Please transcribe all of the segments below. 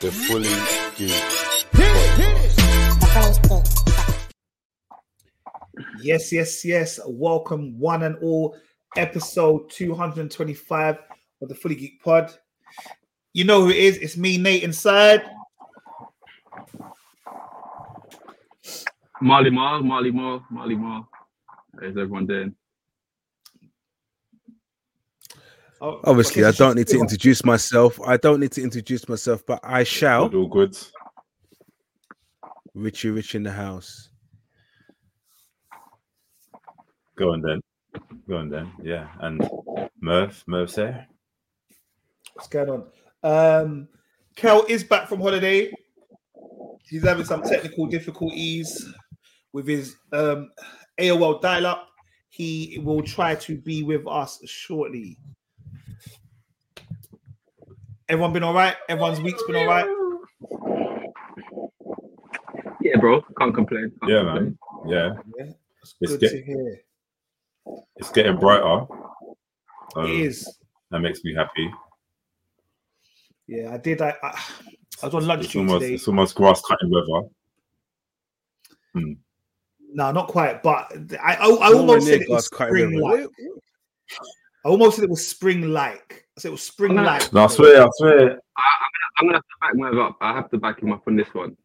The fully geek. Yes, yes, yes. Welcome, one and all, episode 225 of the Fully Geeked Pod. You know who it is. It's me, Nate, inside. Marley Marl, Marley Marl, Marley Marl. How's everyone doing? Oh, Obviously, I don't need to introduce myself. I don't need to introduce myself, but I shall. Good, all good. Richie Rich in the house. Go on then. Go on then. Yeah. And Murph, Murph's there. What's going on? Um, Kel is back from holiday. He's having some technical difficulties with his um, AOL dial up. He will try to be with us shortly. Everyone been all right? Everyone's week's been all right? Yeah, bro. Can't complain. Can't Yeah, complain. man. Yeah. Yeah, it's Let's good get- to hear. It's getting brighter. So It um, is. That makes me happy. Yeah, I did. I, I, I was on lunch It's duty almost today. it's almost grass cutting weather. Hmm. No, not quite, but I, I, I almost near said it was God's cutting spring river. like. I almost said it was spring like. I said it was spring like. No, I swear, I swear. I'm gonna have to back Merv up. I have to back him up on this one.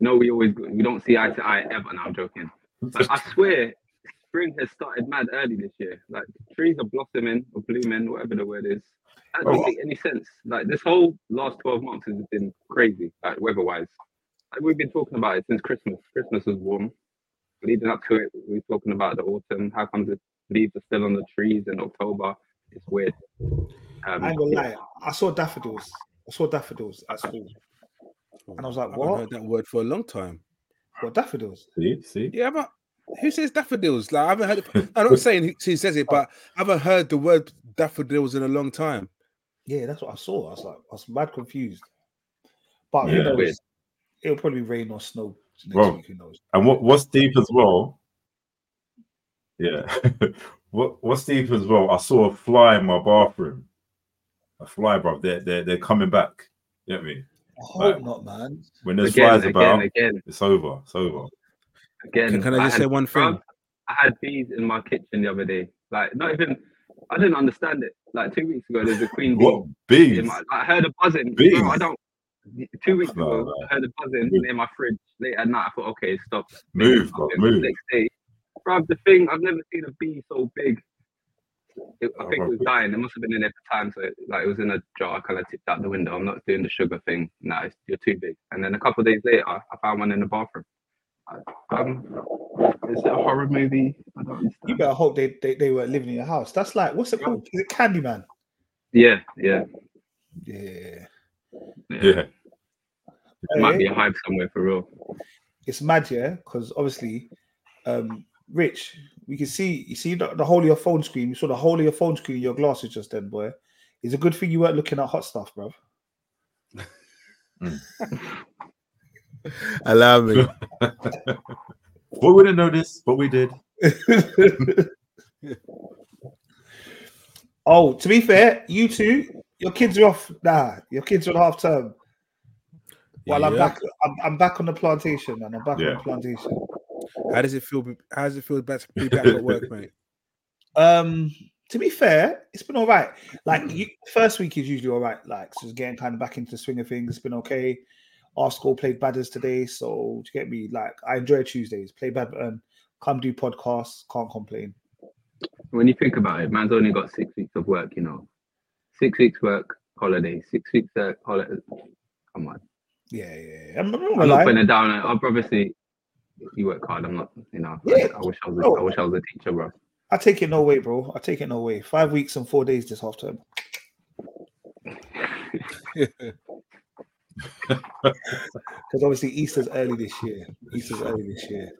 No, we always we don't see eye to eye ever. Now I'm joking. Like, I swear, spring has started mad early this year. Like trees are blossoming or blooming, whatever the word is. That doesn't Oh. make any sense. Like this whole last 12 months has been crazy, like weather-wise. Like, we've been talking about it since Christmas. Christmas was warm. Leading up to it, we were talking about the autumn. How comes the leaves are still on the trees in October? It's weird. Um, I ain't gonna lie. I saw daffodils. I saw daffodils at school. And I was like, haven't what? heard that word for a long time. What daffodils? See, see. Yeah, but who says daffodils? Like I haven't heard. It, I'm not saying who- who says it, but I haven't heard the word daffodils in a long time. Yeah, that's what I saw. I was like, I was mad confused. But who Yeah. knows? Weird. It'll probably rain or snow next Bro. week. Who knows? And what what's deep as well? Yeah. what what's deep as well? I saw a fly in my bathroom. A fly, bro. They're they're, they're coming back. You know what I mean? I hope Right. not, man. When there's again, flies again, about, again, it's over. It's over. again. Can, can I just had- say one thing? I had bees in my kitchen the other day. Like, not even, I didn't understand it. Like, two weeks ago, there's a queen bee. What bees? In my, I heard a buzzing. Bees? Bro, I don't. Two weeks No, ago, no. I heard a buzzing Move. near my fridge late at night. I thought, okay, stop. Move, bro, move. Next day, bro, the thing I've never seen a bee so big. It, I Oh, think it was dying. It must have been in there for time. So, it, like, it was in a jar. I kind of tipped out the window. I'm not doing the sugar thing. No, it's, you're too big. And then a couple of days later, I found one in the bathroom. Um, is it a horror movie? I don't understand. You better hope they, they, they were living in your house. That's like, what's it called? Is it Candyman? Yeah, yeah, Yeah. Yeah. It might be Hey, a hype somewhere for real. It's mad, yeah, because obviously, um, Rich, we can see you see the, the whole of your phone screen. You saw the whole of your phone screen, your glasses just then, boy. It's a good thing you weren't looking at hot stuff, bro. Allow me. We wouldn't know this, but we did. oh, to be fair, you two, your kids are off. Nah, your kids are on half term. While I'm back, I'm, I'm back on the plantation, and I'm back on the plantation. How does it feel? How does it feel back to be back at work, mate? Um, to be fair, it's been all right. Like you, first week is usually all right. Like so, just getting kind of back into the swing of things. It's been okay. Our school played badders today, so to get me like I enjoy Tuesdays. Play badminton, come do podcasts. Can't complain. When you think about it, man's only got six weeks of work, you know. Six weeks work, holiday. Six weeks uh, holiday. Come on. Yeah, yeah. yeah. I'm, I'm not I'm not putting it down. I'll obviously you work hard. I'm not, you know. Yeah. I, I wish I was. I wish I was a teacher, bro. I take it no way, bro. I take it no way. Five weeks and four days this half term. Because obviously Easter's early this year. Easter's early this year.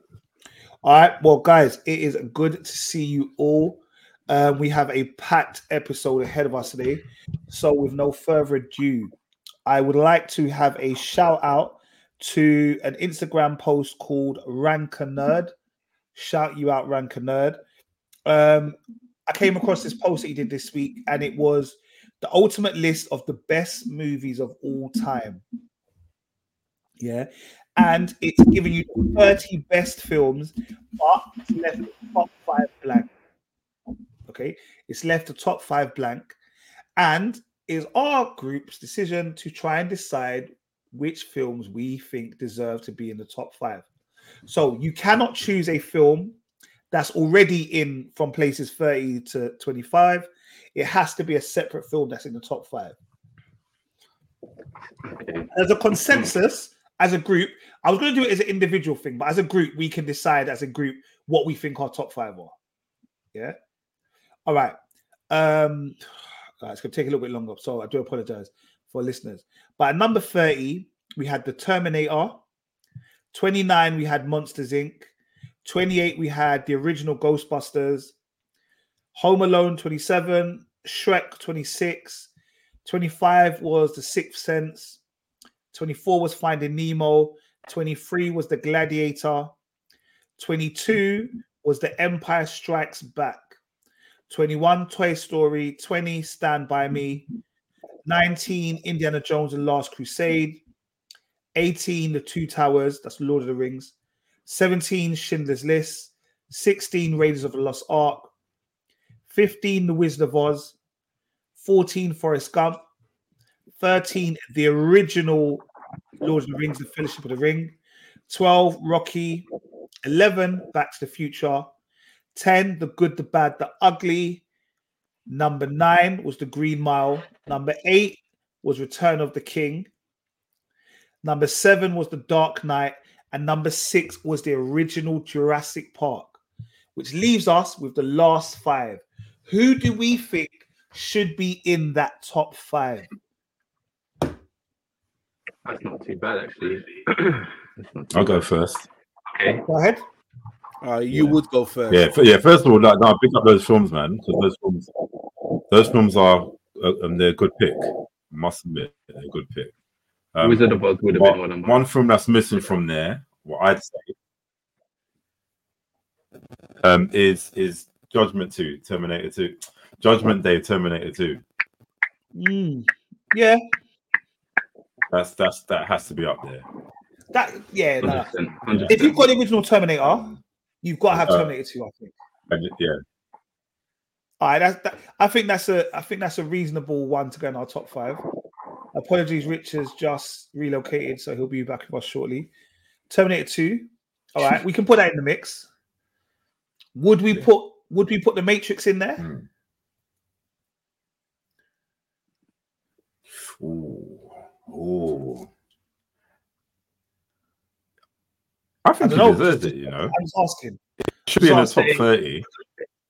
All right. Well, guys, it is good to see you all. Uh, we have a packed episode ahead of us today. So, with no further ado, I would like to have a shout out to an Instagram post called Ranker Nerd. Shout you out, Ranker Nerd. Um, I came across this post that he did this week, and it was the ultimate list of the best movies of all time. Yeah, and it's giving you 30 best films, but it's left the top five blank. Okay, it's left the top five blank, and is our group's decision to try and decide which films we think deserve to be in the top five. So you cannot choose a film that's already in from places 30 to 25. It has to be a separate film that's in the top five. As a consensus, as a group, I was going to do it as an individual thing, but as a group, we can decide as a group what we think our top five are. Yeah. All right. Um, all right, it's going to take a little bit longer, so I do apologize for listeners. But at number 30, we had The Terminator. 29, we had Monsters Inc. 28, we had the original Ghostbusters. Home Alone 27, Shrek 26, 25 was The Sixth Sense, 24 was Finding Nemo, 23 was The Gladiator, 22 was The Empire Strikes Back, 21 Toy Story, 20 Stand By Me, 19 Indiana Jones and Last Crusade, 18 The Two Towers, that's Lord of the Rings, 17 Schindler's List, 16 Raiders of the Lost Ark, 15 The Wizard of Oz, 14 Forrest Gump, 13 the original Lord of the Rings, The Fellowship of the Ring, 12 Rocky, 11 Back to the Future, 10 The Good, the Bad, the Ugly, number 9 was The Green Mile, number 8 was Return of the King, number 7 was The Dark Knight, and number 6 was the original Jurassic Park, which leaves us with the last 5. Who do we think should be in that top 5? That's not too bad, actually. Too I'll go first. Okay. Go ahead. Uh, you Yeah. would go first. Yeah, f- yeah. First of all, like, no, pick up those films, man. Because those films, those films are, and they're a good pick. Must admit, they're a good pick. Um, Wizard of Oz would have one, been one of mine. one film that's missing from there, what I'd say, um, is is Judgment Two, Terminator Two, Judgment Day, Terminator Two. Mm, Yeah, That's that's that has to be up there. that yeah. no. 100%. 100%. If you've got the original Terminator, you've got to have Uh, Terminator 2, I think. And, yeah, All right, that, I think that's a I think that's a reasonable one to go in our top five. Apologies, Rich has just relocated, so he'll be back with us shortly. Terminator 2. All right, we can put that in the mix. Would we put would we put the Matrix in there? Hmm. Ooh, ooh. I think I he know. deserves it. You know, I'm just asking. should be in the top thirty.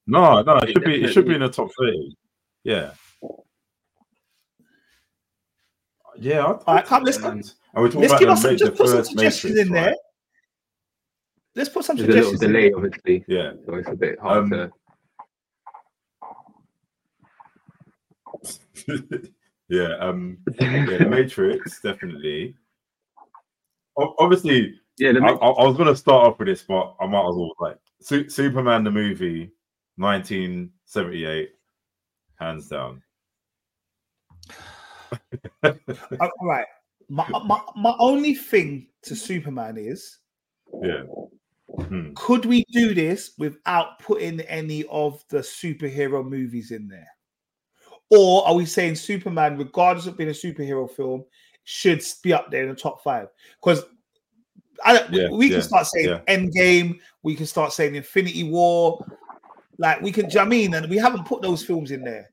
No, no, it should be. It should be in the top thirty. Yeah. Yeah. I'd- All right, come, let's Um, And we're talking let's about give the us just the put some first suggestions Matrix, in there. Let's put some There's a little delay, obviously, Yeah. so it's a bit hard Um, to. yeah. Um. Yeah. The Matrix definitely. O- Obviously, Yeah, the I, I, I was gonna start off with this, but I might as well like Su- Superman the movie, 1978, hands down. Uh, All right. My, my my only thing to Superman is Yeah. Hmm. could we do this without putting any of the superhero movies in there? Or are we saying Superman, regardless of being a superhero film, should be up there in the top five? Because I don't, we- Yeah, we, can yeah, start saying yeah. Endgame, we can start saying Infinity War, like we can. do you know what I mean, and we haven't put those films in there.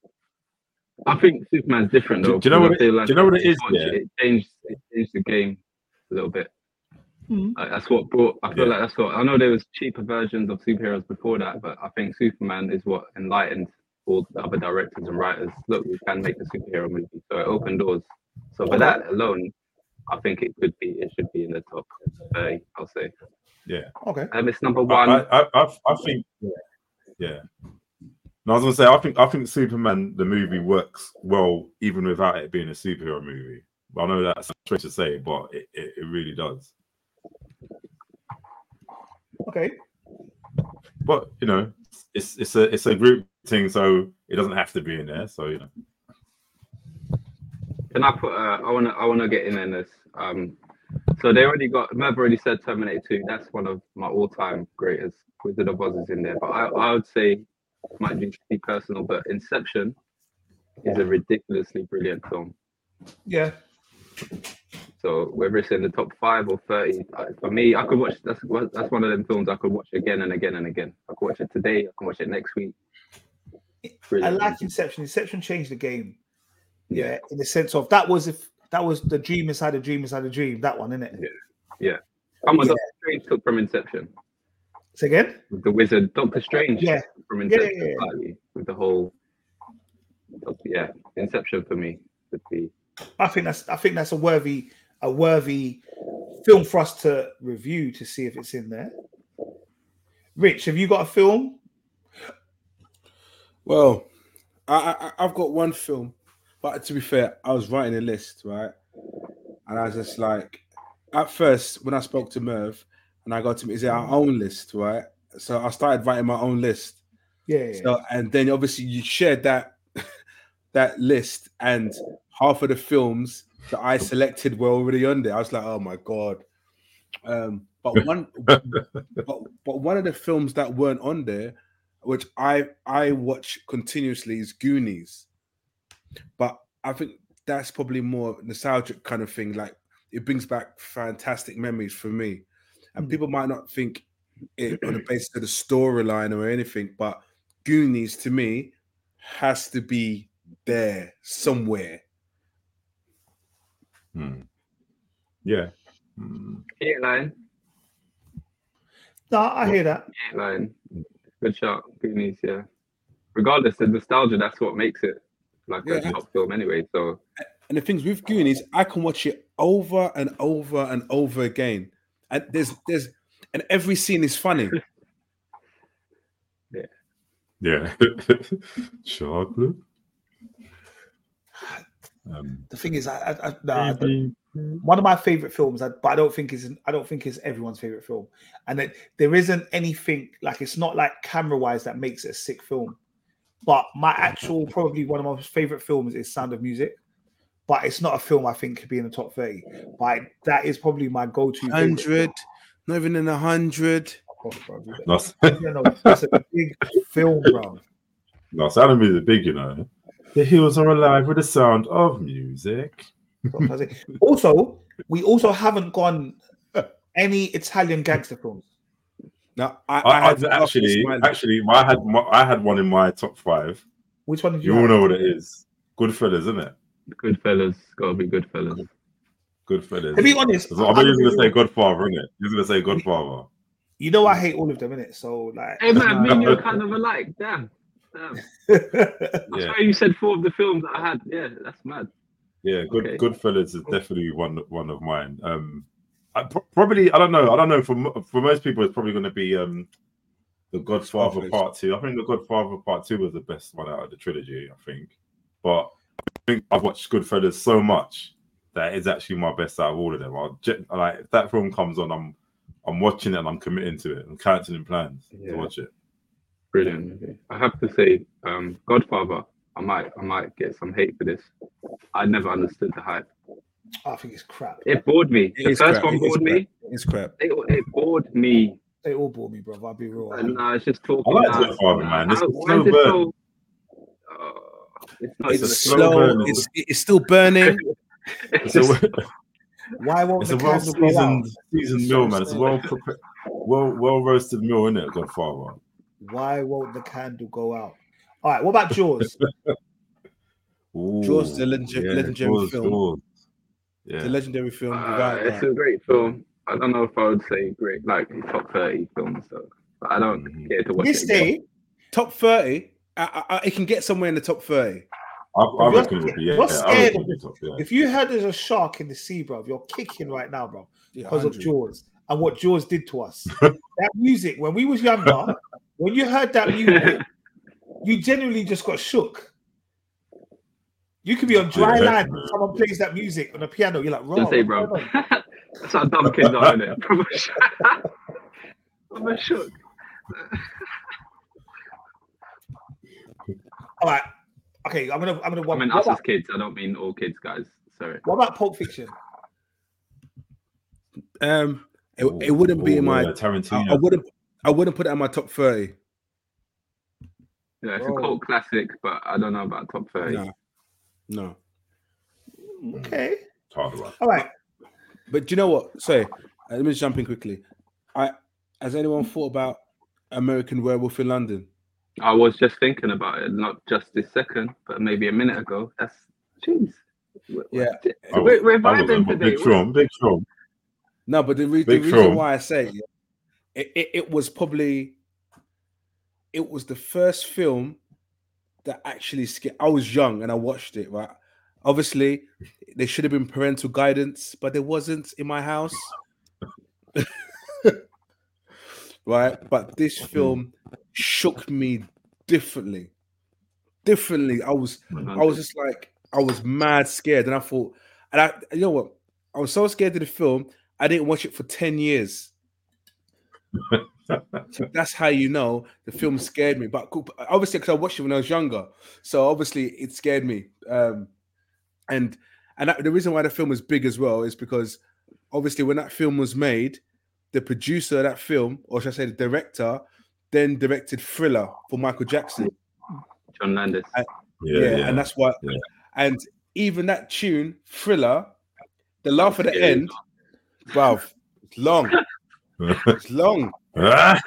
I think Superman's different Do- though. do you know what I it- like do you know what it is, watch yeah? It changed, it changed the game a little bit. Mhm. Like, that's what brought. I feel Yeah. like that's what. I know there was cheaper versions of superheroes before that, but I think Superman is what enlightened all the other directors and writers. Look, we can make a superhero movie, so it opened doors. So for that alone, I think it could be. It should be in the top thirty. I'll say. Yeah. Okay. Um, it's number one. I, I, I- I think. Yeah. No, I was gonna say I think I think Superman the movie works well even without it being a superhero movie. I know that's strange to say, but it, it, it really does. Okay. But you know, it's it's a it's a group thing, so it doesn't have to be in there. So you know, Can I put? Uh, I wanna. I wanna get in on this. Um, so they already got. Merv already said Terminator Two. That's one of my all-time greatest. Wizard of Oz is in there, but I, I would say might be personal, but Inception is a ridiculously brilliant film. Yeah. So whether it's in the top five or thirty, for me, I could watch. That's one- that's one of them films I could watch again and again and again. I could watch it today. I can watch it next week. I like Inception. Inception changed the game. Yeah, in the sense of that was if that was the dream inside a dream inside a dream. That one, isn't it? On, Yeah. Doctor Strange took from Inception Say again. with the wizard. Doctor uh, Strange Yeah. took from Yeah, yeah, Inception yeah. with the whole. Yeah, Inception for me would be. I think that's I think that's a worthy a worthy film for us to review to see if it's in there. Rich, have you got a film? Well, I, I I've got one film, but to be fair, I was writing a list, right? And I was just like, at first when I spoke to Merv, and I got to is it our own list, right? So I started writing my own list. Yeah, yeah. So and then obviously you shared that that list, and half of the films that I selected were already on there. I was like, oh my god. Um, but one, but, but one of the films that weren't on there, which I I watch continuously, is Goonies. But I think that's probably more nostalgic kind of thing. Like it brings back fantastic memories for me, and Mm. people might not think it on the basis of the storyline or anything, but Goonies to me has to be there somewhere. Hmm. Yeah. Hmm. Eight line. no, I hear that. Eight line. Good shot. Goonies. Yeah. Regardless of nostalgia, that's what makes it like Yeah. a top film anyway. So And the things with Goonies, I can watch it over and over and over again. And there's there's and every scene is funny. Yeah. Yeah. Chocolate. Um, The thing is, I, I, I, nah, I- maybe- one of my favorite films, I- but I don't think is I don't think it's everyone's favorite film, and that there isn't anything like it's not like camera wise that makes it a sick film. But my actual probably one of my favorite films is Sound of Music, but it's not a film I think could be in the top thirty. But that is probably my go-to. favorite Hundred, not even in a hundred. film. Bro. That's It's a big film, bro. no, Sound of Music big, you know. The hills are alive with the sound of music. Also, we also haven't gone any Italian gangster films. Now I, I, I, had actually, actually, I had my, I had one in my top five. Which one did you? You all know what it is. Goodfellas, isn't it? Goodfellas. Gotta be Goodfellas. Goodfellas. To be honest, I bet you was gonna say Godfather, innit? You was gonna say Godfather. You know I hate all of them, innit? So like, Hey man, me and you are kind of alike. Damn. Damn. I Yeah. swear you said four of the films that I had. Yeah, that's mad. Yeah, good Okay. Goodfellas is definitely one one of mine. Um, I pro- probably I don't know. I don't know for mo- for most people it's probably going to be um the Godfather Godfather. Part Two. I think the Godfather Part Two was the best one out of the trilogy. I think, but I think I've watched Goodfellas so much that it's actually my best out of all of them. I'll like if that film comes on, I'm I'm watching it and I'm committing to it. I'm cancelling plans Yeah. to watch it. Brilliant movie. I have to say, um, Godfather. I might, I might get some hate for this. I never understood the hype. I think it's crap. It bored me. It the first crap, one it is bored me. It's crap. It, it bored me. They all bored me, bro. I'll be real. And now it's just talking. I like. Godfather, man. It's How- why slow is it so- Uh, it's not It's even a a slow Slow, it's it's still burning. It's a, Why won't it's the a well candle go out? seasoned seasoned meal, man. It's a well prepared, well well roasted meal, isn't it, Godfather? Why won't the candle go out? All right. What about Jaws? Ooh, Jaws is a legend- legendary film. Jaws. The Yeah, legendary film. Uh, without it's that. a great film. I don't know if I would say great, like top thirty films. So but I don't Mhm. care to watch this it. day, Top thirty. I, I, I, it can get somewhere in the top thirty. I, I reckon it would be. Yeah, you're I scared reckon it would be top, yeah. if you heard there's a shark in the sea, bro, you're kicking right now, bro, Yeah, because of Jaws and what Jaws did to us. that music, when we was younger, when you heard that music, you genuinely just got shook. You could be on dry Yeah. land and someone plays that music on a piano. You're like, I "Raw, say, what's bro. going on?" That's how dumb kids are, innit? Proper shook. I'm a shook. All right. Okay, I'm gonna I'm gonna I mean, what us as kids. I don't mean all kids, guys. Sorry. What about Pulp Fiction? Um, it, it wouldn't be in my. yeah, I, Tarantino. I wouldn't. I wouldn't put it in my top thirty. Yeah, it's Bro. a cult classic, but I don't know about top 30. No, no. Okay. It's hard one. All right. But do you know what? Sorry, uh, let me just jump in quickly. I has anyone thought about American Werewolf in London? I was just thinking about it, not just this second, but maybe a minute ago. That's jeez. We're- Yeah. We're, we're that vibing today. Big film, big film. No, but the, re- the reason film. why I say it, it, it, it was probably it was the first film that actually scared. I was young and I watched it. Right, obviously there should have been parental guidance, but there wasn't in my house. right, but this film shook me differently. Differently, I was I was just like, I was mad scared, and I thought, and I, you know what, I was so scared of the film, I didn't watch it for ten years. so that's how you know the film scared me. But obviously, because I watched it when I was younger, so obviously it scared me. Um, and and that, the reason why the film was big as well is because obviously when that film was made, the producer of that film, or should I say the director, then directed Thriller for Michael Jackson. John Landis. Yeah, Yeah, yeah. and that's why. Yeah. And even that tune, Thriller, the laugh at the end, wow, it's long. It's long. I,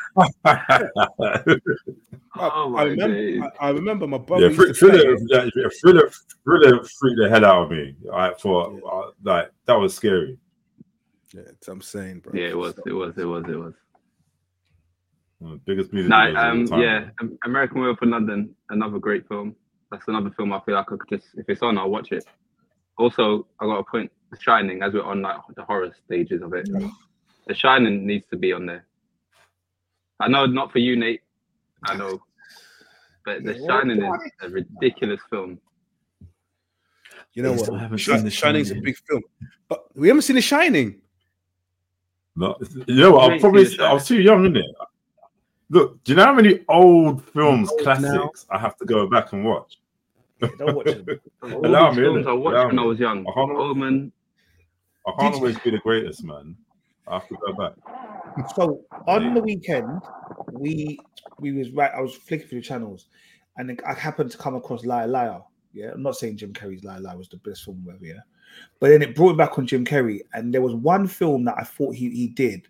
Oh I remember. I, I remember my brother. Thriller, used thriller, yeah, yeah, thriller, thriller freaked the hell out of me. I thought, uh, like, that was scary. Yeah, that's what I'm saying, bro. Yeah, it was. It was. It was. It was. One of the biggest music No, videos of all um, time. yeah, American Werewolf in London, another great film. That's another film I feel like I could just, if it's on, I'll watch it. Also, I got a point. The Shining, as we're on like the horror stages of it, The Shining needs to be on there. I know not for you, Nate. I know, but The Yeah, Shining is a ridiculous film. You know I what? haven't Shi- seen The Shining's a big film, but we haven't seen The Shining. No, you know what? I'm probably I was too young in it. Look, do you know how many old films, Old classics, I have to go back and watch? Yeah, don't watch it. All Allow me, films? I watched Allow when me. I was young. I can't- Omen. I can't Did- always be the greatest, man. I have to go back. So on the weekend, we we was right. I was flicking through the channels, and I happened to come across Liar Liar. Yeah, I'm not saying Jim Carrey's Liar Liar was the best film ever. Yeah, but then it brought me back on Jim Carrey, and there was one film that I thought he he did,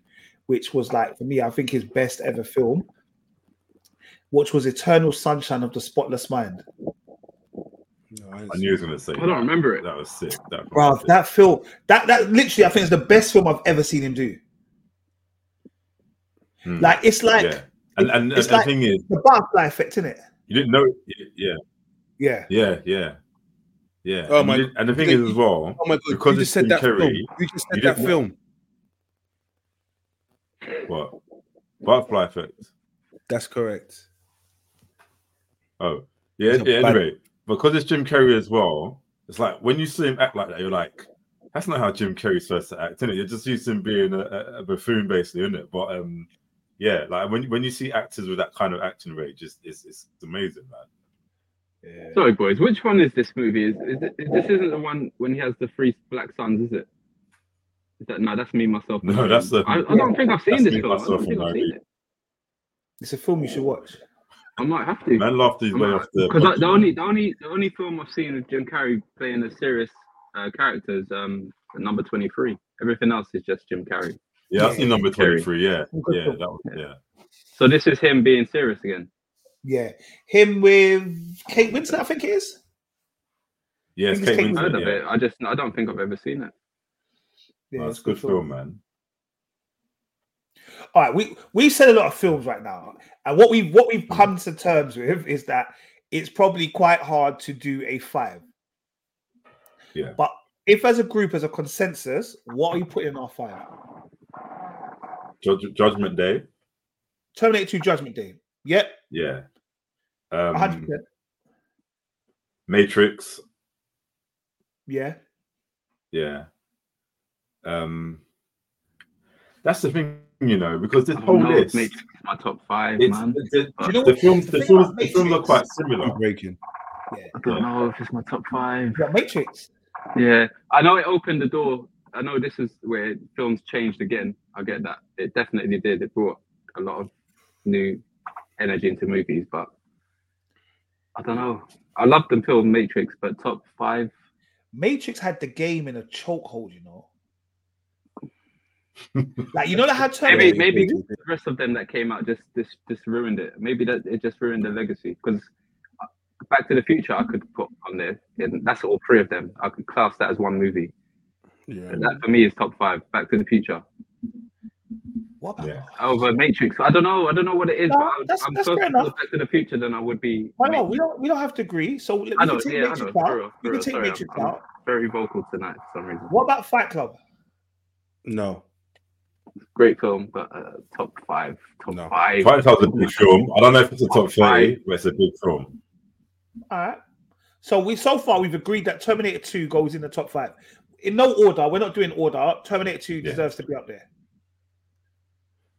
which was like for me, I think his best ever film, which was Eternal Sunshine of the Spotless Mind. No, I I knew he was going to say I don't that. remember it. That was sick. That, Bro, was sick. that film, that that literally, I think is the best film I've ever seen him do. Hmm. Like it's like yeah. And, and, and it's the thing is, the butterfly effect, isn't it? you didn't know. Yeah, Yeah. yeah, yeah, yeah. Oh and, my- and the thing is, as well, Oh my god! Because you it's just said Jim that Carrey, film. You just said you that film. what? Butterfly effect. That's correct. Oh, yeah. Yeah bad- anyway, because it's Jim Carrey as well, it's like when you see him act like that, you're like, that's not how Jim Carrey's supposed to act, is it? You're just used to him being a, a, a buffoon, basically, isn't it? But um, yeah, like when when you see actors with that kind of acting rate, just it's it's amazing, man. Yeah. Sorry, boys. Which one is this movie? Is, is, it, is this isn't the one when he has the three black sons, is it? Is that no? That's me myself. No, Irene. that's the- I, I don't think I've seen this me, film. I don't think I've seen it. It's a film you should watch. I might have to. Man laughed his way off the Because the only the only the only film I've seen of Jim Carrey playing a serious uh, character is um number twenty three. Everything else is just Jim Carrey. Yeah, I've seen number 23. Yeah, yeah, that was, yeah. So this is him being serious again. Yeah, him with Kate Winslet, I think it is. Yeah, it's I think Kate it's I heard Winslet. of it. Yeah. I just I don't think I've ever seen it. Yeah, it's a good film, man. All right, we we've said a lot of films right now, and what we've what we've come to terms with is that it's probably quite hard to do a five. Yeah. But if as a group, as a consensus, what are you putting in our five? Judge, Judgment Day. Terminator 2 Judgment Day. Yep, Yeah. 100%. Um, Matrix. Yeah. Yeah. Um, that's the thing, you know, because this whole know list, Matrix is my top five, it's, man. the, the, you know the films, the the films, the films are quite similar. Breaking. I don't know if it's my top five. You got Matrix. Yeah, I know it opened the door. I know this is where films changed again. I get that. It definitely did. It brought a lot of new energy into movies, but I don't know. I love the film Matrix, but top five. Matrix had the game in a chokehold, you know. like you know that had Maybe maybe the rest of them that came out just just just ruined it. Maybe that it just ruined the legacy because. Uh, Back to the Future, I could put on there, and that's all three of them. I could class that as one movie. Yeah. And that for me is top five. Back to the Future What about- Yeah. over Matrix. I don't know. I don't know what it is. No, but I'm, that's- I'm that's closer to. Back to the Future than I would be. Why not? Matrix. We don't we don't have to agree. So we I can know, take yeah, I Matrix know, out. for real, we can take sorry, Matrix I'm- out. Very vocal tonight for some reason. What about Fight Club? No. Great film, but uh, top five. Top No. five. Fight Club's a big film. I don't know if it's a top Top five. 30, but it's a big film. All right. So we so far we've agreed that Terminator 2 goes in the top five. In no order, we're not doing order. Terminator 2 Yeah. deserves to be up there.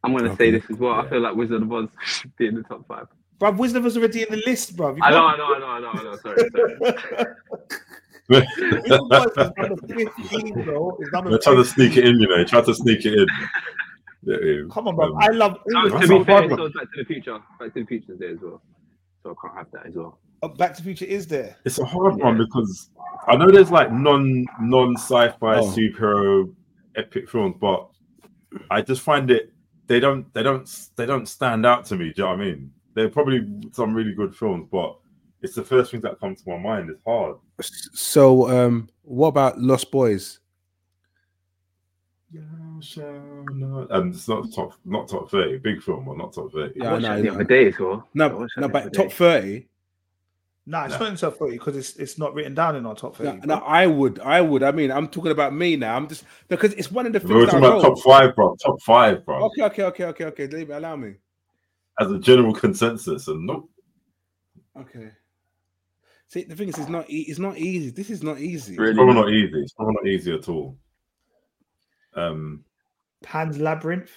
I'm gonna Okay. say this as well. I feel like Wizard of Oz should be in the top five. Bruv, Wisdom was already in the list, bruv. You I know, I know, I know, I know, I know. Sorry, sorry. Wisdom was number 15, bro. It's number They're trying to sneak it in, you know, try to sneak it in. Yeah, yeah. Come on, bro. Um, I love No, all to be fair, bad, so Back to the Future. Back to the Future is there as well. So I can't have that as well. Oh, Back to the Future is there. It's a hard Yeah. one because I know there's like non non sci-fi Oh. superhero epic films, but I just find it they don't they don't they don't stand out to me. Do you know what I mean? They're probably some really good films, but it's the first things that come to my mind. It's hard. So, um, what about Lost Boys? Yeah, sure, no. And it's not top not top thirty. Big film, but not top thirty. Yeah, I I watched know, that I the know. other day as well. No, no, but top thirty. Nah, it's Nah. not in top 30 because it's it's not written down in our top 30. No, no, I would, I would. I mean, I'm talking about me now. I'm just because it's one of the We're talking about top five, bro. Top five, bro. Okay, okay, okay, okay, okay. Leave it, allow me. As a general consensus, and nope. Okay. See, the thing is, it's not, e- it's not easy. This is not easy. Really? It's probably not easy. It's probably not easy at all. Um, Pan's Labyrinth.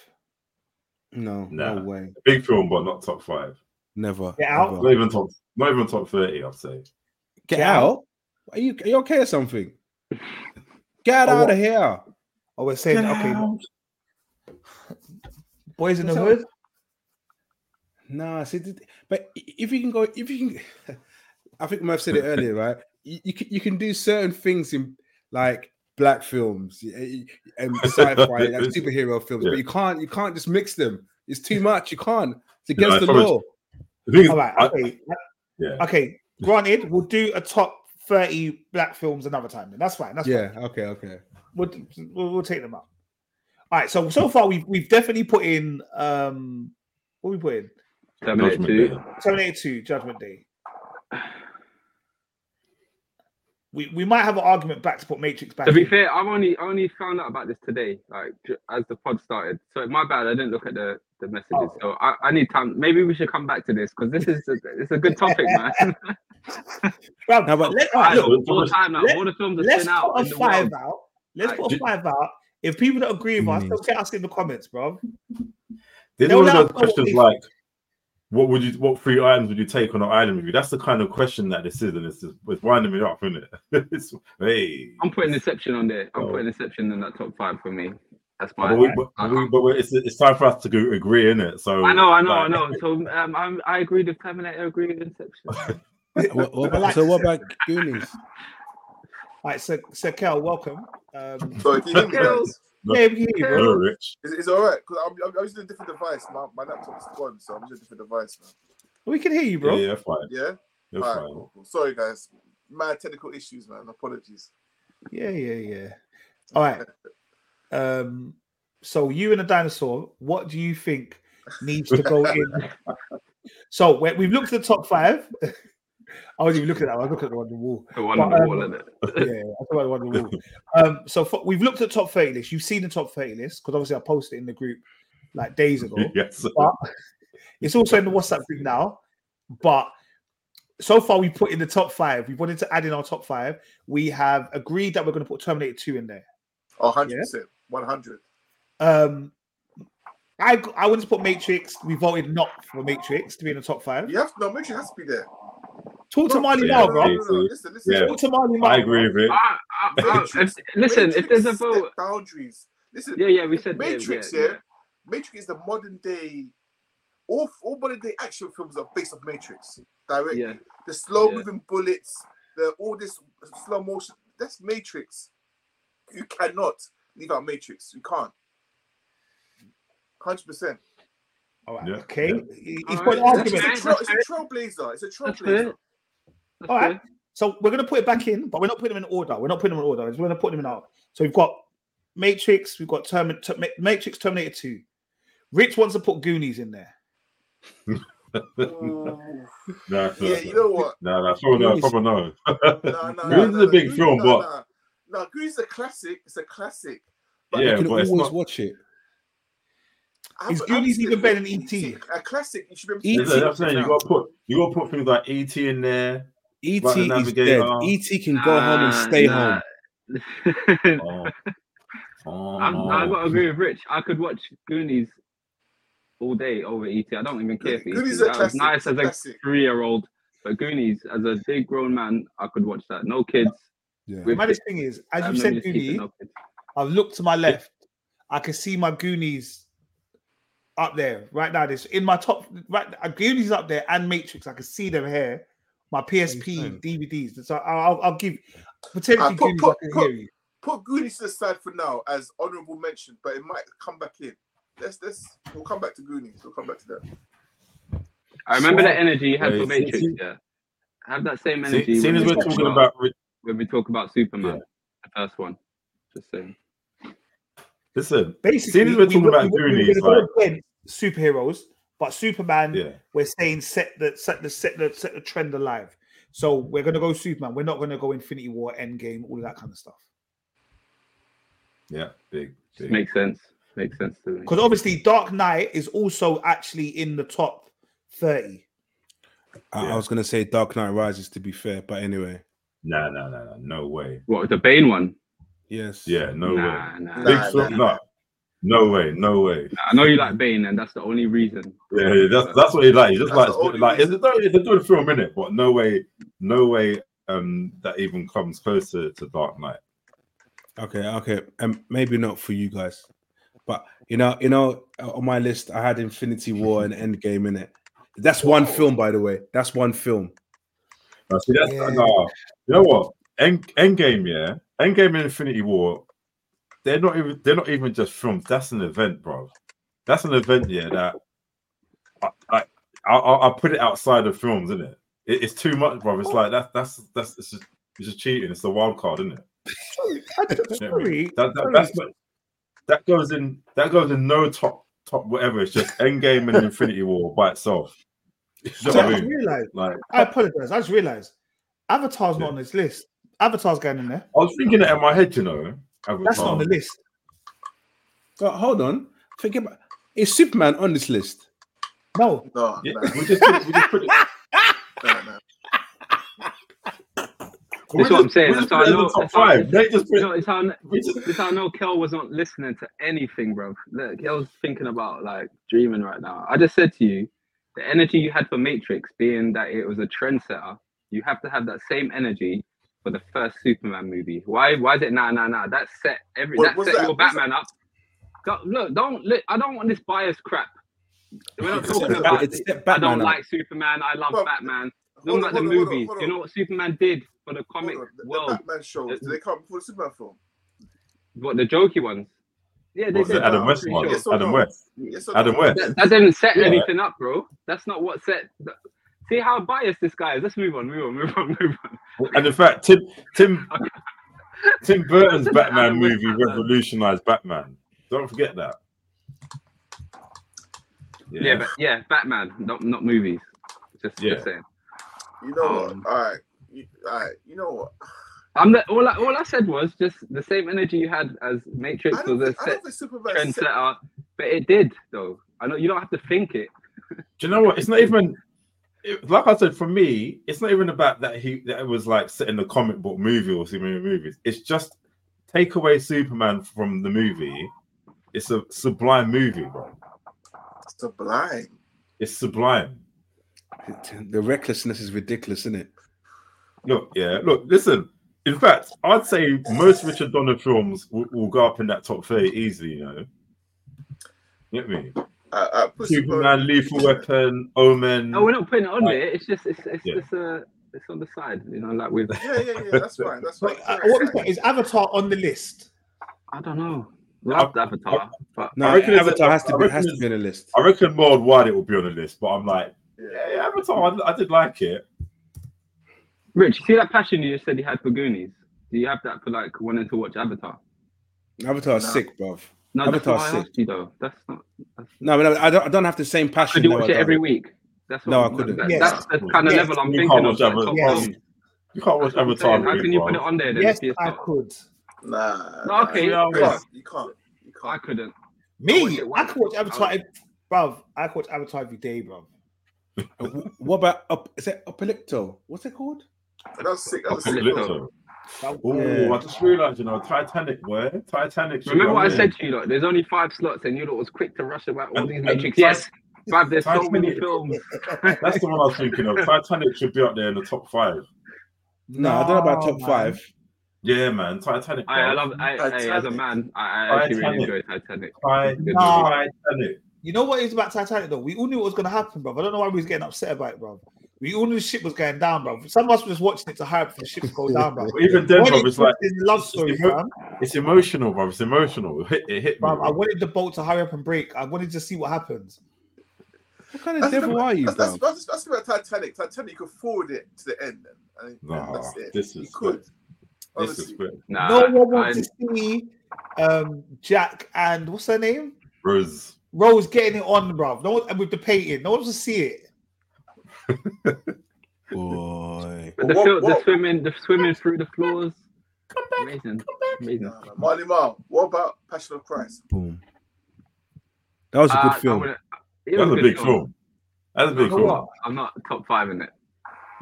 No, Nah. no way. big film, but not top five. Never. Get out. never. Not even top. Not even top thirty. I'd say. Get, Get out. Are you, are you okay or something? Get Oh, out what? of here. Oh, we're saying, okay, Boys in the So- Hood. Nah, see, th- but if you can go, if you can, I think Murph said it earlier, right? You, you can you can do certain things in like black films y- y- and sci-fi, like superhero films, Yeah. but you can't you can't just mix them. It's too much. You can't. It's against I the promise- law. The thing is, All right, I- okay. yeah. Okay, granted, we'll do a top 30 black films another time. Then that's fine. That's Yeah. fine. Okay. Okay. We'll, we'll, we'll take them up. All right. So so far we've we've definitely put in um what we put in Terminator Judgment 2. Day. Terminator 2 Judgment Day. We we might have an argument back to put Matrix back. To be in. fair, I've only I only found out about this today, like as the pod started. So my bad, I didn't look at the, the messages. Oh. So I, I need time. Maybe we should come back to this because this is a, it's a good topic, man. Bruv, No, but- let- all right, Look, look, all the time now, let- all the films that let's spin out put a five world. out. Let's Like, put a ju- five out. If people don't agree with us, Mm. they'll get us in the comments, bro. There's No, one no, those questions like, what would you, what three items would you take on an island with you? That's the kind of question that this is, and it's just it's winding me up, isn't it? it's, hey, I'm putting Inception on there. I'm Oh. putting Inception in that top five for me. That's my. but, we, but, we, but it's, it's time for us to go, agree, in it? So I know, I know, I know. So um, I'm, I agree with Terminator. I agree with Inception. What, what about, like so what about Goonies? All right, so so Kel, welcome. Um, Sorry, can you hear me? Girls. yeah, we can hear you, bro. Hello, Rich. Is, is it all right? Because I'm, I'm, I'm using a different device. My, my laptop's gone, so I'm using a different device now. We can hear you, bro. yeah, fine. Yeah? You're all right, fine. cool, cool. Sorry, guys. My technical issues, man. Apologies. Yeah, yeah, yeah. All right. Um, so you and a dinosaur, what do you think needs to go in? So we- we've looked at the top five. I wasn't even looking at that. I was looking at the one on the wall. The one But, on the um, wall, isn't it? Yeah, I thought I was on the wall. Um, so for, we've looked at the top 30 list. You've seen the top 30 list because obviously I posted it in the group like days ago. yes. But it's also in the WhatsApp group now. But so far, we put in the top five. We wanted to add in our top five. We have agreed that we're going to put Terminator 2 in there. Oh, 100%. 100. Um, I I wanted to put Matrix. We voted not for Matrix to be in the top five. You have to, no, Matrix has to be there. Talk to No, Marley yeah, now, bro. Listen, listen. Yeah. Talk to Marley now. I agree with it. I, I- I- Matrix- if- listen, if there's a vote, boundaries. Listen, yeah, yeah, we said Matrix, yeah, yeah, Matrix is the modern day. All, all modern day action films are based off Matrix. Directly, yeah. the slow Yeah. moving bullets, the all this slow motion. That's Matrix. You cannot leave out Matrix. You can't. Hundred percent. All right. Yeah, Okay. yeah. He- All He's got right, an argument. It's a, trail, it's a trailblazer. It's a trailblazer. All right. So we're gonna put it back in, but we're not putting them in order. We're not putting them in order. We're gonna put them in order. So we've got Matrix. We've got Termin- Ter- Matrix, Terminator Two. Rich wants to put Goonies in there. Ooh. Nah, yeah, you know what? no, no, probably no, probably no. No, no, Goonies is a big film, no, but- no, no, Goonies is a classic. It's a classic. Yeah, you can but always not- watch it. I Is haven't- I haven't Goonies even better than E.T.? A classic. You should be able to E.T. That's what I'm saying. You gotta put you gotta put things like ET in there. ET Right, the is dead. ET can go home and stay nah. home. Oh. Oh, I'm, I gotta agree with Rich. I could watch Goonies all day over ET. I don't even care for ET. Goonies is a classic. nice as a three-year-old, but Goonies, as a big grown man, I could watch that. No kids. Yeah. The maddest thing is, as I'm you said Goonies, no kids. I've looked to my left. I can see my Goonies up there right now. This in my top right. uh, Goonies up there and Matrix. I can see them here. My PSP DVDs. So I'll, I'll, I'll give potentially Ah, put- Goonies. put- I can put- hear you. Put Goonies to the side for now as honourable mention, but it might come back in. Let's let's we'll come back to Goonies. We'll come back to that. I remember So- the energy you had Wait, for Matrix. see- Yeah, have that same energy. seeing when as we we're talking about re- when we talk about Superman, Yeah. the first one. Just saying. listen, Basically, Seeing as we're talking we- about we- we- Goonies, we're like- go superheroes, but Superman, yeah. we're saying set the set the set the set the trend alive. So we're gonna go Superman. We're not gonna go Infinity War, Endgame, all of that kind of stuff. Yeah, big, big. Makes sense. Makes sense to me. Because obviously, Dark Knight is also actually in the top thirty. I, Yeah. I was gonna say Dark Knight Rises to be fair, but anyway. No, no, no, no, no way. What the Bane one? Yes. Yeah, no nah, way. nah, Nah, Big nah, film, nah. no, no way, no way. I know you like Bane, and that's the only reason. Yeah, yeah, that's that's what he like. He just That's likes the like it's, reason. a- it's a good film in it, but no way, no way um that even comes close to, to Dark Knight. Okay, okay, and maybe not for you guys, but you know, you know, on my list I had Infinity War and Endgame in it. That's one film, by the way. That's one film. Now, see, that's Yeah. nah, you know what? End Endgame, yeah, Endgame and Infinity War, they're not even they're not even just films. That's an event, bro. That's an event, yeah. That I I I I'll put it outside of films, isn't it? it? It's too much, bro. It's like that's that's that's it's just, it's just cheating. It's a wild card, isn't it? Sorry, I- You know what I mean? sorry, That, that, sorry. that goes in that goes in no top top whatever. It's just Endgame and Infinity War by itself. You know So I I mean? realized. Like I apologize. I just realized Avatar's Yeah. not on this list. Avatar's going in there. I was thinking it in my head, you know. That's not on the list. But hold on, think about is Superman on this list? No, No, Yeah, no, we just put, we just put it. no, no. we That's what I'm saying. That's put how I know- top that's how five. They just put You know, it's how, we just- it's how I know Kel was not listening to anything, bro. Look, Kel's thinking about like dreaming right now. I just said to you, the energy you had for Matrix, being that it was a trendsetter, you have to have that same energy for the first Superman movie. Why? Why is it nah, nah, nah? That set every What- that set that? your What's Batman up. Don't, look, don't look. I don't want this biased crap. We're not talking about. it's set I don't up. like Superman. I love Well, Batman. Hold Talking on, about the hold on, hold on, movies. hold You know what Superman did for the comic Hold on. The, world? the Batman shows, do they come before the Superman film? What the jokey ones? Yeah, they What's did. Adam West one? sure. Yes or Adam no? West. Yes or Adam no? West. That, that didn't set Yeah. anything up, bro. That's not what set. the- See how biased this guy is. Let's move on, move on, move on, move on. And in fact, Tim Tim Tim Burton's Batman movie Batman. revolutionized Batman. Don't forget that. Yeah, but yeah, Batman, not not movies. Just, Yeah. just saying. You know what? Um, All right. You, all right. You know what? I'm the, all I, all I said was just the same energy you had as Matrix I don't, was a think, I set don't Superman set, but it did though. I know you don't have to think it. Do you know what? It's not even it- like I said. For me, it's not even about that he that it was like setting the comic book movie or Superman movies. It's just take away Superman from the movie. It's a sublime movie, bro. sublime. It's sublime. The recklessness is ridiculous, isn't it? Look, yeah, look, listen. In fact, I'd say most Richard Donner films will, will go up in that top 30 easily, you know. Get me? Uh, uh, Pussy Boy- Superman, Lethal Weapon, Omen. No, we're not putting it on Right. there. It's just it's it's Yeah. just uh it's on the side, you know, like with Yeah, yeah, yeah. That's fine. That's fine. Wait, uh, what was that? Is Avatar on the list? I don't know. Loved Avatar, but No, I reckon it's- Avatar has to be has to be on the list. I reckon more wide it will be on the list, but I'm like, Yeah. yeah, yeah Avatar, I, I did like it. Rich, you see that passion you just said you had for Goonies? Do you have that for like wanting to watch Avatar? Avatar's No. sick, bruv. No, that's Avatar's what I asked you though. That's not. That's, No, but I don't, I don't have the same passion. could you watch it every week? That's what No, I I'm- couldn't. that- Yes. That's the kind of Yes. level I'm You thinking of. watch like, Yes. You can't watch That's what I'm Avatar. How can you put it on there then? Yes, if I could. Nah. No, okay, You Yeah, can't. You can't. You I can't. couldn't. Me, watch I once. could watch Avatar, bruv. I could watch Avatar every day, bruv. Uh, What about up? Is it Apocalypto? What's it called? That's sick. That's sick. Apocalypto. Film. That- Oh, Yeah. I just realized, you know, Titanic, boy. Titanic. Remember be what I said to you? Like, there's only five slots, and you lot was quick to rush about all And- these and Matrix. Tit- Yes, bruv, there's so many films. That's the one I was thinking of. Titanic should be up there in the top five. No, I don't know about top man. five. Yeah, man. Titanic. I, I love. I, I, as a man, I, I actually really Titanic. enjoy Titanic. Ti- Good Titanic. You know what is about Titanic though? We all knew what was gonna happen, bro. I don't know why we was getting upset about it, bruv. We all knew the ship was going down, bro. Some of us were just watching it to hype for the ship to go down, bro. Even then, When bro, it's like in the love it's story, emo- fam. it's emotional, bro. It's emotional. It hit, it hit me. bruv, I wanted the boat to hurry up and break. I wanted to see what happens. What kind of That's devil the- are you, That's, that's, bro? that's, that's about Titanic. Titanic, you could forward it to the end. Then, and, and Nah, that's it. this you is could. This is good. Nah, no one I- wants to see um, Jack and what's her name? Rose. Rose getting it on, bro. No one with the painting. No one wants to see it. Boy. But the, What- fil- the what- swimming, the swimming through the floors. Amazing, amazing. Nah, nah. Marley Marl, what about Passion of Christ? Boom. That was a Uh, good I film. wouldn't- it That's was a big film. That's a big film. what? I'm not top five in it.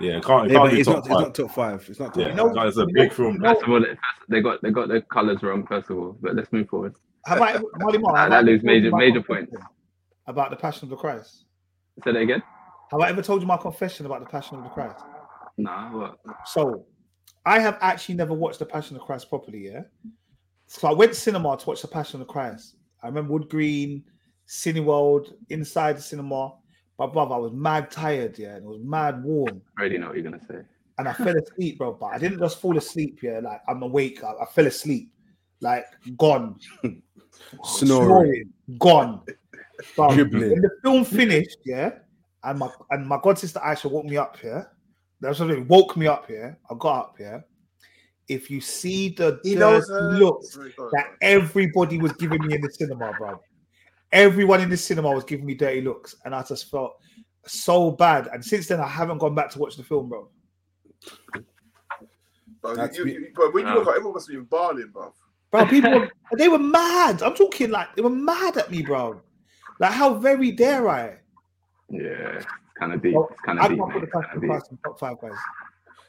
Yeah, it can't, it Yeah, can't be it's top not, it's not top five. It's not top Yeah, You know- that's a big film. you First of all, they got they got the colors wrong. First of all, but let's move forward. Have I, Marley Marl, Nah, have that I lose ever told major- my major confession points. About the Passion of the Christ. Say that again. Have I ever told you my confession about the Passion of the Christ? Nah, what? So, I have actually never watched the Passion of Christ properly. Yeah. So I went to cinema to watch the Passion of Christ. I remember Wood Green, Cineworld, inside the cinema. But brother, I was mad tired, yeah, and it was mad warm. I already know what you're gonna say. and I fell asleep, bro. But I didn't just fall asleep. Yeah, like I'm awake. I, I fell asleep, like gone, Snoring. gone. Bro, Dribbling. when the film finished, yeah, and my and my god sister Aisha woke me up. Yeah, that's what it woke me up. Yeah, I got up. Yeah. If you see the He knows dirty looks Sorry, go on. that everybody was giving me in the cinema, bro. Everyone in the cinema was giving me dirty looks, and I just felt so bad. And since then, I haven't gone back to watch the film, bro. Bro, That's you, me- you, but when you Nah. look at everyone must be balling, bro. Bro, people were, they were mad. I'm talking like they were mad at me, bro. Like how very dare I? Yeah, kind of deep. Well, It's kind I of deep. can't put the kinda deep. Top five guys.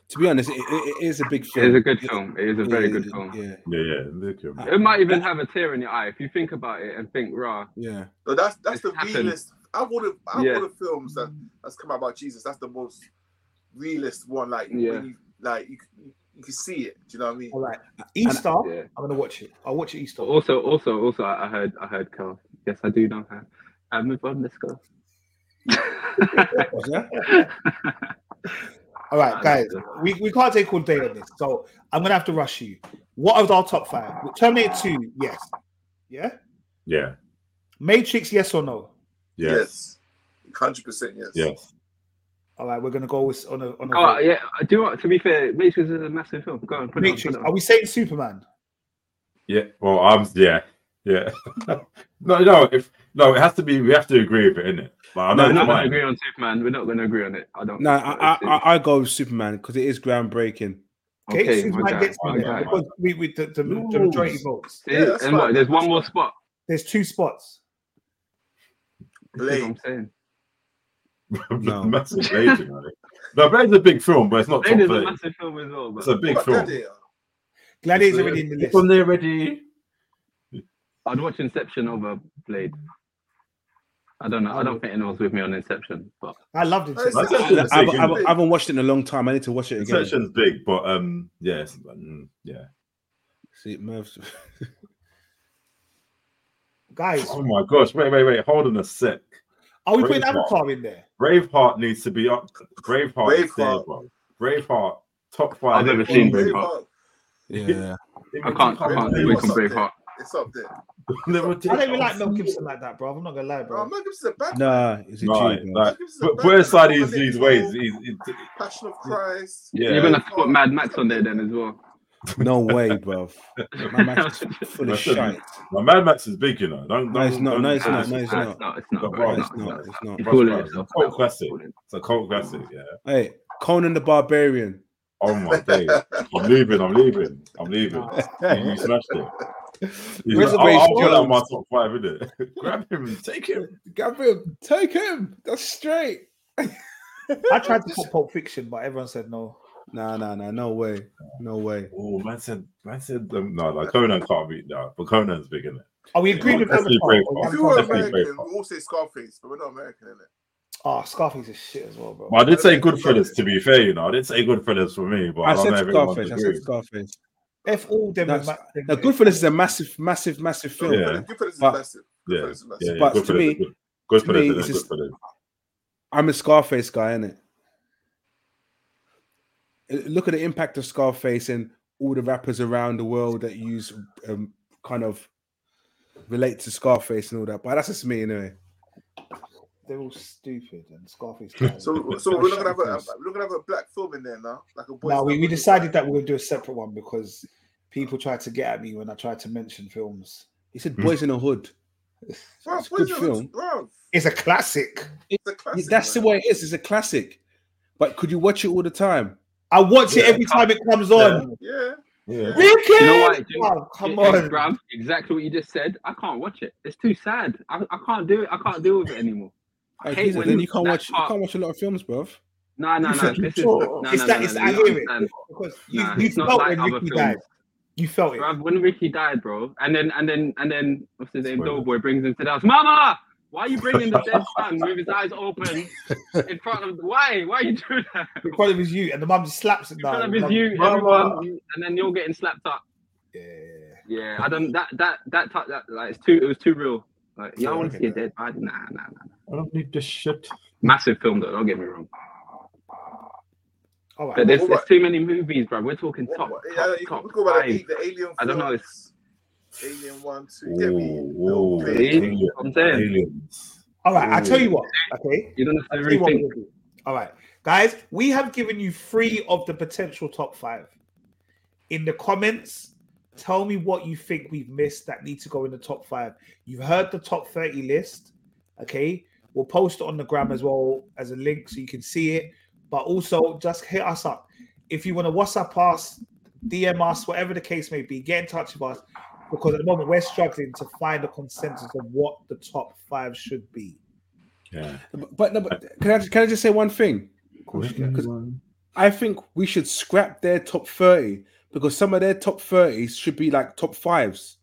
To be honest, it, it, it is a big film. is a good film. It is a very Yeah, good film. Yeah, Yeah, yeah. Look. It might even have a tear in your eye if you think about it and think, "Raw, yeah. No, that's that's the It's happened. realest. Out of the out Yeah. of the films that that's come out about Jesus, that's the most realist one. Like Yeah. when you like you, you, you can see it. Do you know what I mean? All right, Easter. yeah." I'm gonna watch it. I'll watch it Easter. Also, also, also, I I heard, I heard, Carl. Yes, I do know her. Uh, move on. Let's go. Was that? All right, guys, we, we can't take all day on this, so I'm gonna have to rush you. What are our top five? Terminator 2, yes. Yeah. Yeah. Matrix, yes or no? Yes. Yes, hundred percent. Yes. Yes. All right, we're gonna go with on a on a Oh yeah. I do you want, to be fair, Matrix is a massive film. Go on, put Matrix. it on. Put it Are we saying Superman? Yeah. Well, I'm. Yeah. Yeah. no, no. If no, it has to be. We have to agree with it, innit? Like, I know No, we're it's not going to mine. agree on Superman. We're not going to agree on it. I don't. No, I, I, I, I go with Superman because it is groundbreaking. Okay, Okay, Superman gets me there guy. because we, we the, the, the majority votes. See, Yeah, and what? There's one more spot. There's two spots. This is what I'm saying. No. massive Blade, you know. No, Blade's a big film, but it's not top Blade is a 30. massive film as well. It's a big What film. Gladiator's already in the It's on there already. I'd watch Inception over Blade. I don't know. I don't think anyone's with me on Inception, but I loved It's- Inception. That's it's- actually I haven't, I big, haven't- isn't I haven't watched it in a long time. I need to watch it again. Inception's big, but um, yes, mm, yeah. See, Merv's. Guys, Oh my gosh! Wait, wait, wait! Hold on a sec. are we putting Braveheart. Avatar in there? Braveheart needs to be up. Braveheart, is there, Braveheart. bro. Braveheart, top five. I've never seen Braveheart. Braveheart. Yeah. I can't. I can't Braveheart. away from What's up? Braveheart. It's up there. Never I don't even like Mel Gibson like that, bro. I'm not gonna lie, Bro, bro. Mel Gibson's a bad Nah, is it Right, G, like, Mel but bad put man. aside his, Alex his ways. Cole, He's, he's, Passion of Christ. yeah. You're gonna have to put Mad Max on there then as well. No way, bro. My match is full of That's it. shite. Now, Mad Max is big, you know. Don't, No, it's don't- not. don't- No, it's Nah, not. No, it's nah, not. It's not. It's not. But bro. bro, It's It's not. not. It's not. You're Bruh, fooling bruh, yourself. Cult classic. It's a cult classic, yeah. Hey, Conan the Barbarian. Oh my days. I'm leaving. I'm leaving. I'm leaving. You, you smashed it. He's like, Reservation I'll, I'll put that my top five, innit? Grab him and take him. grab him, take him. That's straight. I tried to put Pulp Fiction, but everyone said no. Nah, nah, nah. No way. No way. Oh, man said, man said, um, no, like Conan can't beat that, but Conan's big, innit? Are we agreeing with Definitely Avatar? Braveheart. Or If we you were American, Braveheart. we all say Scarface, but we're not American, innit? Oh, Scarface is shit as well, bro. But I did say Goodfellas, to be fair, you know. I did say Goodfellas for me, but I, I don't know said if everyone Scarface. I agrees. said Scarface. F all them. That's- ma- them- Now, Goodfellas is a massive, massive, massive film. Yeah. Goodfellas Goodfellas is But- massive. Yeah, Goodfellas is massive. yeah. But to me- is good. Goodfellas me, is it's just- Goodfellas. I'm a Scarface guy, innit? Uh, Look at the impact of Scarface and all the rappers around the world that use um, kind of relate to Scarface and all that. But that's just me anyway. They're all stupid and Scarface. So, so we're not gonna have a we're not gonna have a black film in there now, like a boy. no, we, we decided that we're gonna do a separate one because people tried to get at me when I tried to mention films. He said Hmm. Boys in the Hood. Bro, It's a good Boys in the film. Hood, Bro, It's a classic. it's a classic. That's the way it is. It's a classic. But could you watch it all the time? I watch it every time it comes on. Yeah. Yeah. Ricky! You know what? Do Oh, come Yeah, on. bruv, exactly what you just said. I can't watch it. It's too sad. I, I can't do it. I can't deal with it anymore. I Hey, hate when then you can't that watch. You can't watch a lot of films, bro. No, no, no. This is Sure. no, it's no, that. no, it's no, I you hear it understand. because you, Nah, you it's not felt like when other Ricky films. died. You felt it. Bruv, when Ricky died, bro, and then and then and then what's his name? Doughboy brings him to the house. Mama, why are you bringing the dead son with his eyes open in front of? Why? Why are you doing that? In front of his you, and the mum just slaps him In front of his you, Mama. everyone, and then you're getting slapped up. Yeah. Yeah, I don't. That that that that, that like it's too. It was too real. Like, y'all want to see a dead body? Nah, nah, nah. I don't need this shit. Massive film though. Don't get me wrong. All right. But there's, there's about- too many movies, bro. We're talking What- top, what- top, yeah, top can go about five. the, the alien. I don't know, films. Alien one, two. Get me. Ooh, ooh, See? I'm saying. aliens. All right. I tell you what. Okay. You don't have to I'll tell you what rethink. All right, guys, we have given you three of the potential top five. In the comments, tell me what you think we've missed that need to go in the top five. You've heard the top 30 list. Okay. We'll post it on the gram as well as a link so you can see it. But also just hit us up. If you want to WhatsApp us, DM us, whatever the case may be, get in touch with us. Because at the moment we're struggling to find a consensus of what the top five should be. Yeah. But, but no, but can I can I just say one thing? Because I think we should scrap their top thirty because some of their top thirties should be like top fives.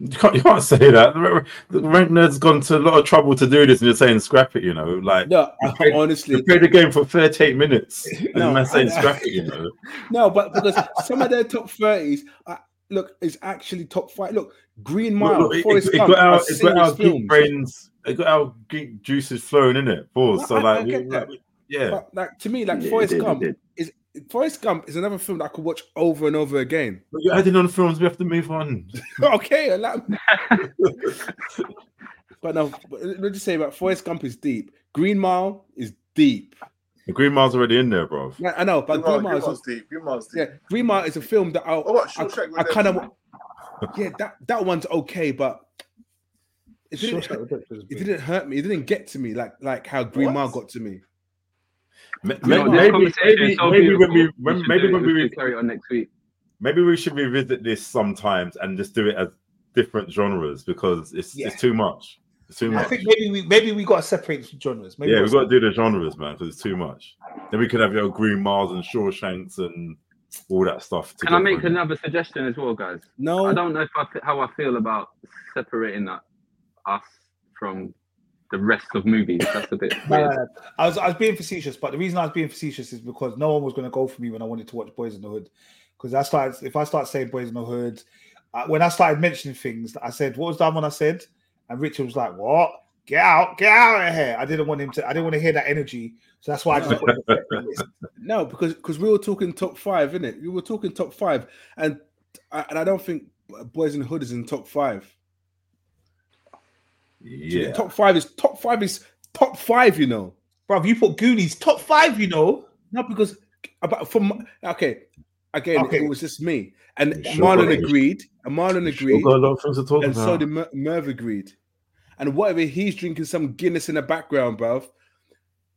You can't, you can't say that. The the rank nerd's gone to a lot of trouble to do this, and you're saying scrap it. You know, like No, Okay. honestly, they played the game for 38 minutes, and No, man saying I- scrap it. You know, no, but because some of their top thirties, uh, look, is actually top five. Look, Green Mile, Look, look, it, Forrest it, it Gump, got our, it got our geek films. brains, it got our geek juices flowing in it. Pause. No, so I- I like, we- that. like, yeah, But like to me, like Yeah, it Forrest Gump is Forrest Gump is another film that I could watch over and over again. but you're adding on films. We have to move on. okay, allow me. but no, but let's just say about Forrest Gump is deep. Green Mile is deep. The Green Mile's already in there, bro. Yeah, I know, but Green Green Mile- Mile Green is Mile's deep. Green Mile's deep. yeah, Green Mile is a film that I'll, Oh, what? I, Shawshank I kind of yeah that that one's okay, but it didn't, Shawshank it didn't hurt me. It didn't get to me like like how Green What? Mile got to me. Ma- know, Maybe, maybe, so maybe when we, beautiful. when, should maybe when We we, should carry on next week. maybe we should revisit this sometimes and just do it as different genres because it's Yeah. it's too much. It's too much. I think maybe we maybe we got to separate the genres. Maybe yeah, we'll we've got to do the genres, man, because it's too much. Then we could have your Green Mars and Shawshanks and all that stuff. Can I make together. another suggestion as well, guys? No, I don't know if I, how I feel about separating that, us from the rest of movies. That's a bit weird. no, no. I was I was being facetious, but the reason I was being facetious is because no one was going to go for me when I wanted to watch Boys in the Hood. Because I started, if I start saying Boys in the Hood, uh, when I started mentioning things, I said, "What was that one?" I said, and Richard was like, "What? Get out, get out of here!" I didn't want him to. I didn't want to hear that energy, so that's why I just put it on the list. No, because because we were talking top five, innit? We were talking top five, and I, and I don't think Boys in the Hood is in top five. Yeah. Top five is top five is top five. You know, Bro, you put Goonies top five, you know. not because about from okay. Again, Okay. it was just me and Sure. Marlon agreed, and Marlon Sure agreed, got a lot of things to talk and about. so did Mer- Merv agreed. And whatever he's drinking some Guinness in the background, bruv.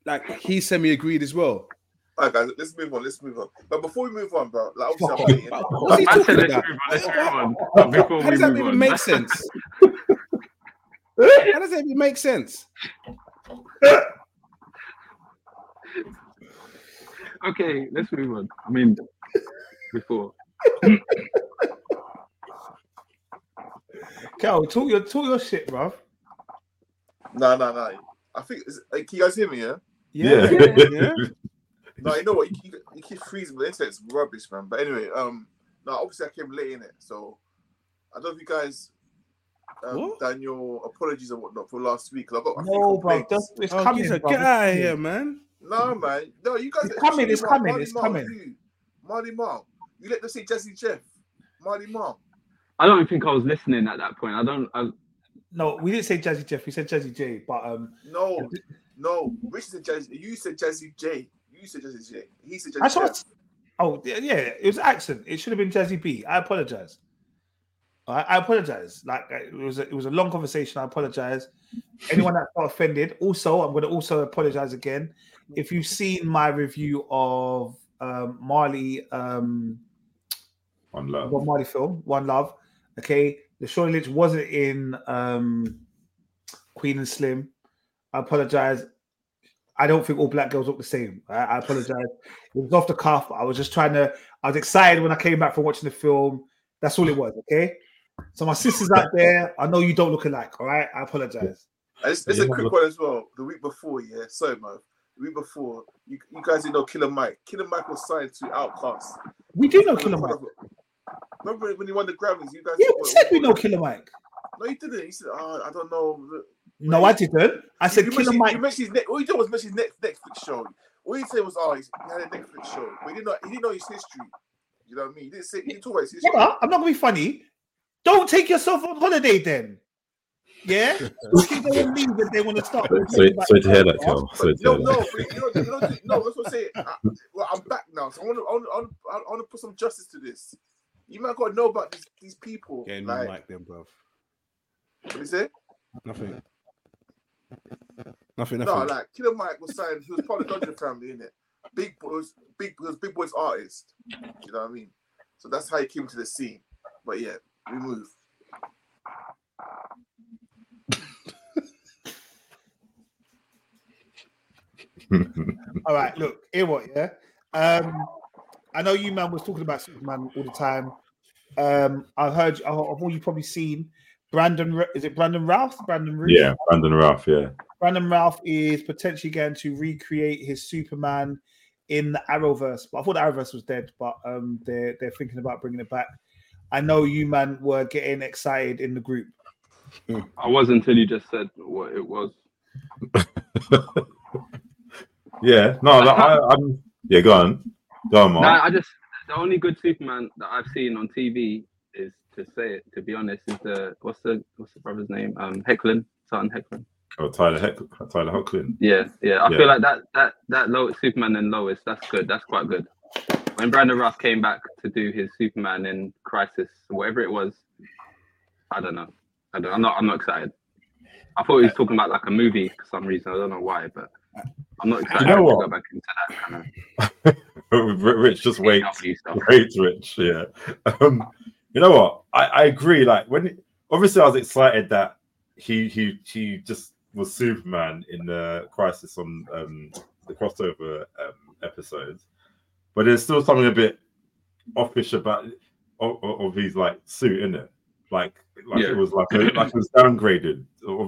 Like he semi agreed as well. All right, guys, let's move on. Let's move on. But before we move on, bro, like obviously Fuck I'm waiting. What's he I said talking let's about? move on. Let's move on. Before How we does that move even on. make sense? How does that even make sense? Okay, let's move on. I mean, before. Cal, talk your talk your shit, bro. No, no, no. I think. Is, can you guys hear me? Yeah. yeah. yeah. No, you know what? You, keep you keep freezing, but the internet's rubbish, man. But anyway, um, no, obviously I came late in it, so I don't know if you guys um, What? done your apologies and whatnot for last week. I've got a few No, bro, just, it's Oh, coming. Giza, bro. get out of here, man. No, man. No, you guys. It's coming, it's Marley coming, Marl, it's Marley coming. Marl, who? Marley Marl. You let them say Jazzy Jeff. Marley Mark. I don't think I was listening at that point. I don't. I, No, we didn't say Jazzy Jeff. We said Jazzy J. But um, No, no. Rich said Jazzy. You said Jazzy J. You said Jazzy J. He said Jazzy That's what. Jeff. Oh yeah, yeah, it was accent. It should have been Jazzy B. I apologize. I, I apologize. Like it was, a, it was a long conversation. I apologize. Anyone that got offended. Also, I'm going to also apologize again. If you've seen my review of um, Marley, um, On love. One Marley film, One Love. Okay, the Shorty Lynch wasn't in um, Queen and Slim. I apologize. I don't think all black girls look the same. I, I apologize. It was off the cuff. I was just trying to. I was excited when I came back from watching the film. That's all it was. Okay. So my sisters out there, I know you don't look alike. All right. I apologize. And it's, it's Yeah, a quick look- one as well. The week before, yeah. Sorry, man. The week before, you, you guys didn't know Killer Mike. Killer Mike was signed to OutKast. We do know Killer Mike. Remember when he won the Grammys? You guys. Yeah, we said we know Killer Mike. No, you didn't. He said, oh, I don't know. No, I didn't. I said you Killer Mike. You mentioned his ne- all you did was mention his next Netflix show. All you said was, oh, he's, he had a Netflix show, but he didn't know. He didn't know his history. You know what I mean? He didn't say. He didn't talk about his history. Yeah, I'm not gonna be funny. Don't take yourself on holiday then. Yeah, you can go and leave if they want to start. Sorry, sorry to hear that, Kel. Sorry to No, hear no, that. but you know, you know, no. That's what I'm saying. I, well, I'm back now, so I want to, I want, to, I want, to, I want to put some justice to this. You might got to know about these, these people. Getting like, like them, bruv. What is it? you say? Nothing. Nothing. No, like Killer Mike was saying, He was part of the Dodger family, innit? Big boys, big was Big Boi's artist. You know what I mean? So that's how he came to the scene. But yeah, we move. All right, look, here what, yeah. Um, I know you man was talking about Superman all the time. Um, I've heard, I've all you probably seen. Brandon, is it Brandon Ralph? Brandon Ruth? yeah, Brandon Ralph. Yeah. Brandon Ralph is potentially going to recreate his Superman in the Arrowverse. But I thought the Arrowverse was dead, but um, they're they're thinking about bringing it back. I know you man were getting excited in the group. I was until you just said what it was. Yeah. No, like, I, I'm. Yeah, go on. Go on, No, Mark. I just the only good Superman that I've seen on TV is to say it. To be honest, is the what's the what's the brother's name? Um, Hoechlin, Sutton Hoechlin. Oh, Tyler Heck, Tyler Hoechlin. Yeah, yeah. I Yeah. feel like that that that low Superman and Lois. That's good. That's quite good. When Brandon Routh came back to do his Superman in Crisis, whatever it was, I don't know. I don't, I'm not. I'm not excited. I thought he was talking about like a movie for some reason. I don't know why, but I'm not excited know to what? go back into that kind of Rich just wait. Great, Rich. Yeah. Um, you know what? I, I agree. Like when obviously I was excited that he he he just was Superman in the Crisis on um, the crossover um, episodes, but there's still something a bit offish about of, of his like suit, in it? Like like Yeah. it was like a, like it was downgraded.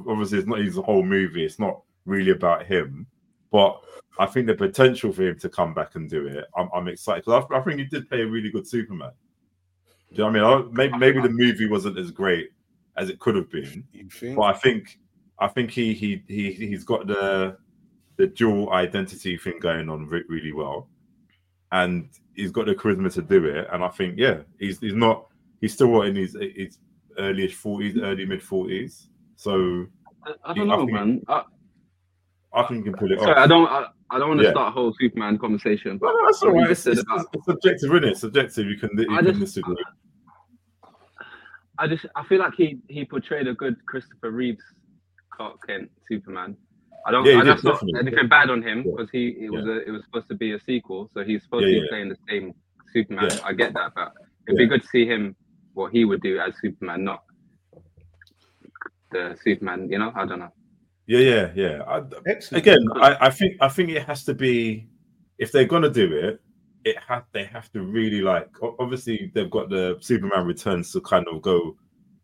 Obviously, it's not his whole movie. It's not really about him, but I think the potential for him to come back and do it, I'm, I'm excited. 'Cause I, I think he did play a really good Superman. Do you know what I mean? I maybe maybe the movie wasn't as great as it could have been, think? but I think I think he he he he's got the the dual identity thing going on re- really well, and he's got the charisma to do it. And I think yeah, he's he's not he's still what in his his earlyish forties, early mid forties. So I, I I don't know, think- man. I, I think he can pull it sorry, off. I don't. I, I don't want to Yeah. start a whole Superman conversation, but no, that's all you It's, it's, about- it's subjective, isn't it? Subjective. You can you I can just- disagree. I just I feel like he he portrayed a good Christopher Reeves Clark Kent Superman. I don't. Yeah, he I did, that's not definitely. anything bad on him because he it was a it was supposed to be a sequel, so he's supposed Yeah, to be yeah. playing the same Superman. Yeah. I get that, but it'd Yeah. be good to see him what he would do as Superman, not the Superman. You know, I don't know. Yeah, yeah, yeah. I, again, I, I think I think it has to be if they're gonna do it, it have they have to really like. Obviously, they've got the Superman Returns to kind of go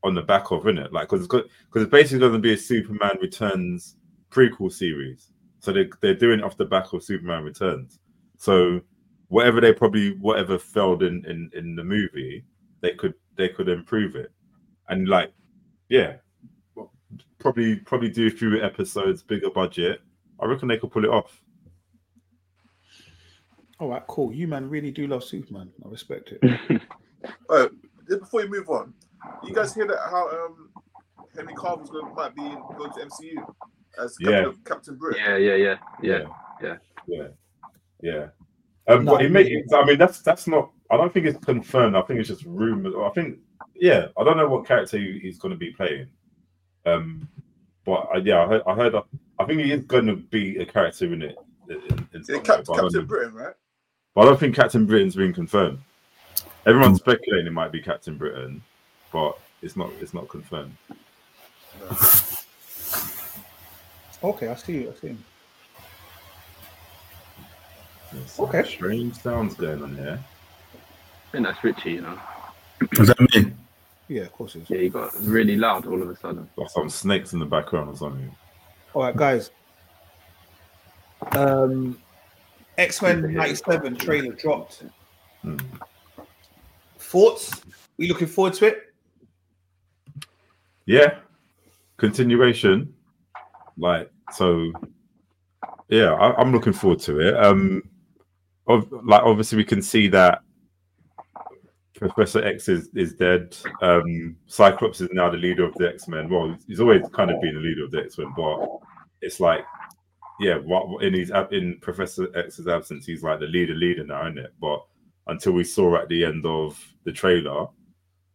on the back of, in it Like, because it's because it's basically going to be a Superman Returns prequel series. So they they're doing it off the back of Superman Returns. So whatever they probably whatever failed in in in the movie, they could they could improve it, and like, yeah, probably probably do a few episodes, bigger budget. I reckon they could pull it off. All right, cool. You man really do love Superman. I respect it. Uh, before you move on, you guys hear that how um Henry Cavill's going might be going to MCU as Yeah. Captain, Captain Britain. Yeah, yeah, yeah, yeah. yeah, yeah, yeah. Um, No, but it may, I mean, that's that's not. I don't think it's confirmed. I think it's just rumors. I think, yeah, I don't know what character he's going to be playing. Um, but I, yeah, I heard. I heard. I think he is going to be a character in it. In, in Yeah, some way, Cap- but I don't Captain. Britain, right? But I don't think Captain Britain's been confirmed. Everyone's speculating it might be Captain Britain, but it's not. It's not confirmed. Okay, I see you. I see you. There's some Okay. Strange sounds going on here. I think that's Richie. You know. Was that me? Yeah, of course it is. Yeah, he got really loud all of a sudden. Got some snakes in the background or something. All right, guys. Um, X Men '97 trailer dropped. Hmm. Thoughts? We looking forward to it? Yeah, continuation. Like so, yeah, I, I'm looking forward to it. Um, of, like obviously we can see that Professor X is is dead. Um, Cyclops is now the leader of the X Men. Well, he's always kind of been the leader of the X Men, but it's like, yeah, what in his in Professor X's absence, he's like the leader leader now, isn't it? But until we saw at the end of the trailer,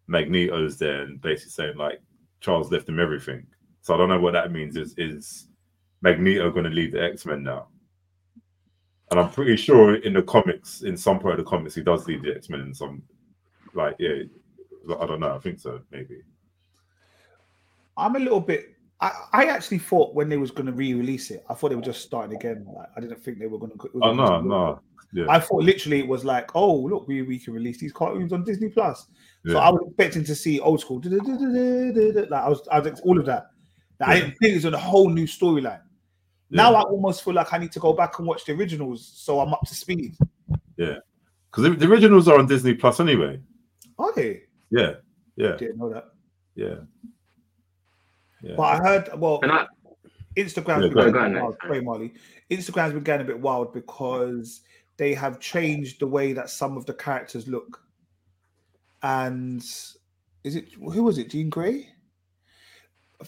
Magneto's there and basically saying like Charles left him everything. So I don't know what that means. Is is Magneto going to lead the X Men now? And I'm pretty sure in the comics, in some part of the comics, he does lead the X Men in some, like yeah, I don't know. I think so, maybe. I'm a little bit. I, I actually thought when they was going to re-release it, I thought they were just starting again. Like, I didn't think they were going to. Oh no, no, yeah, I thought literally it was like, oh look, we, we can release these cartoons on Disney Plus. So yeah. I was expecting to see old school. Like I was, I was all of that. Like, I didn't think it was on a whole new storyline. Now I almost feel like I need to go back and watch the originals so I'm up to speed. Yeah, because the, the originals are on Disney Plus anyway. Okay, Yeah, yeah, didn't know that. yeah, yeah. But I heard, well, And I, Instagram's Yeah, been go going ahead. a bit Go on, wild. Sorry, Marley. Instagram's been getting a bit wild because they have changed the way that some of the characters look. And is it who was it? Jean Grey?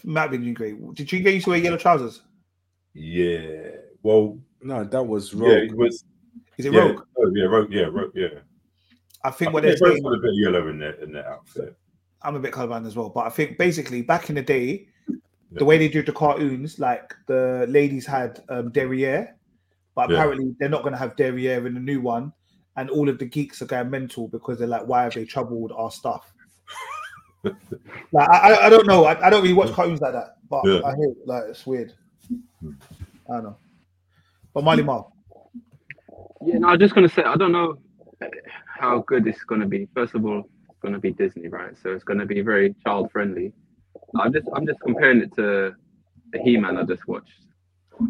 Might have been Jean Grey. Did Jean Grey used to wear yellow trousers? Yeah. Well, No, that was yeah, it was. Is it yeah, Rogue? oh, yeah, Rogue. Yeah, Rogue. Yeah. I think what they they're saying. a bit yellow in their in their outfit. I'm a bit colorblind as well, but I think basically back in the day, Yeah. the way they did the cartoons, like the ladies had um, derriere, but Yeah. apparently they're not going to have derriere in the new one, and all of the geeks are going mental because they're like, why have they troubled our stuff? like I, I- I don't know, I, I don't really watch cartoons like that, but Yeah. I hear like it's weird. Hmm. I don't know, but Marley Marl, yeah, no, I'm just gonna say I don't know how good it's gonna be. First of all, it's to be Disney, right? So it's going to be very child friendly. I'm just I'm just comparing it to the He-Man I just watched.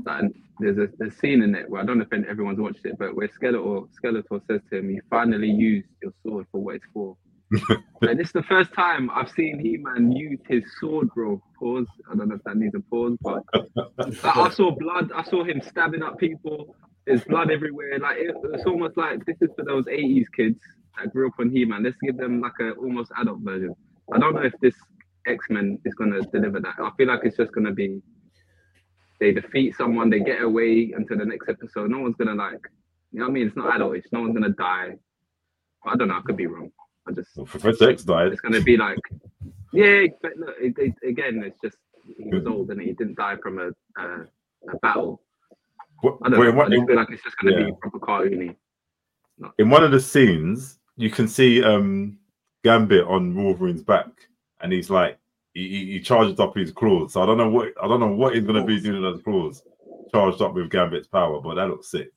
And there's a, a scene in it where I don't know if everyone's watched it, but where Skeletor Skeletor says to him, "You finally used your sword for what it's for." and this is the first time I've seen He-Man use his sword, bro. Pause. I don't know if that needs a pause, but like, I saw blood. I saw him stabbing up people. There's blood everywhere. Like it, it's almost like this is for those '80s kids that grew up on He-Man. Let's give them like a almost adult version. I don't know if this X-Men is gonna deliver that. I feel like it's just gonna be they defeat someone, they get away until the next episode. No one's gonna like, you know what I mean? It's not adultish. No one's gonna die. I don't know. I could be wrong. I just Well, X died. it's gonna be like, yeah, but look, it, it, again, it's just he was old and he didn't die from a a, a battle. What- I don't wait, know. what- I just feel like it's just gonna yeah. be proper cartoony. in one of the scenes, you can see um Gambit on Wolverine's back, and he's like he, he, charged up his claws. So I don't know what I don't know what he's gonna be doing with those claws, charged up with Gambit's power, but that looks sick.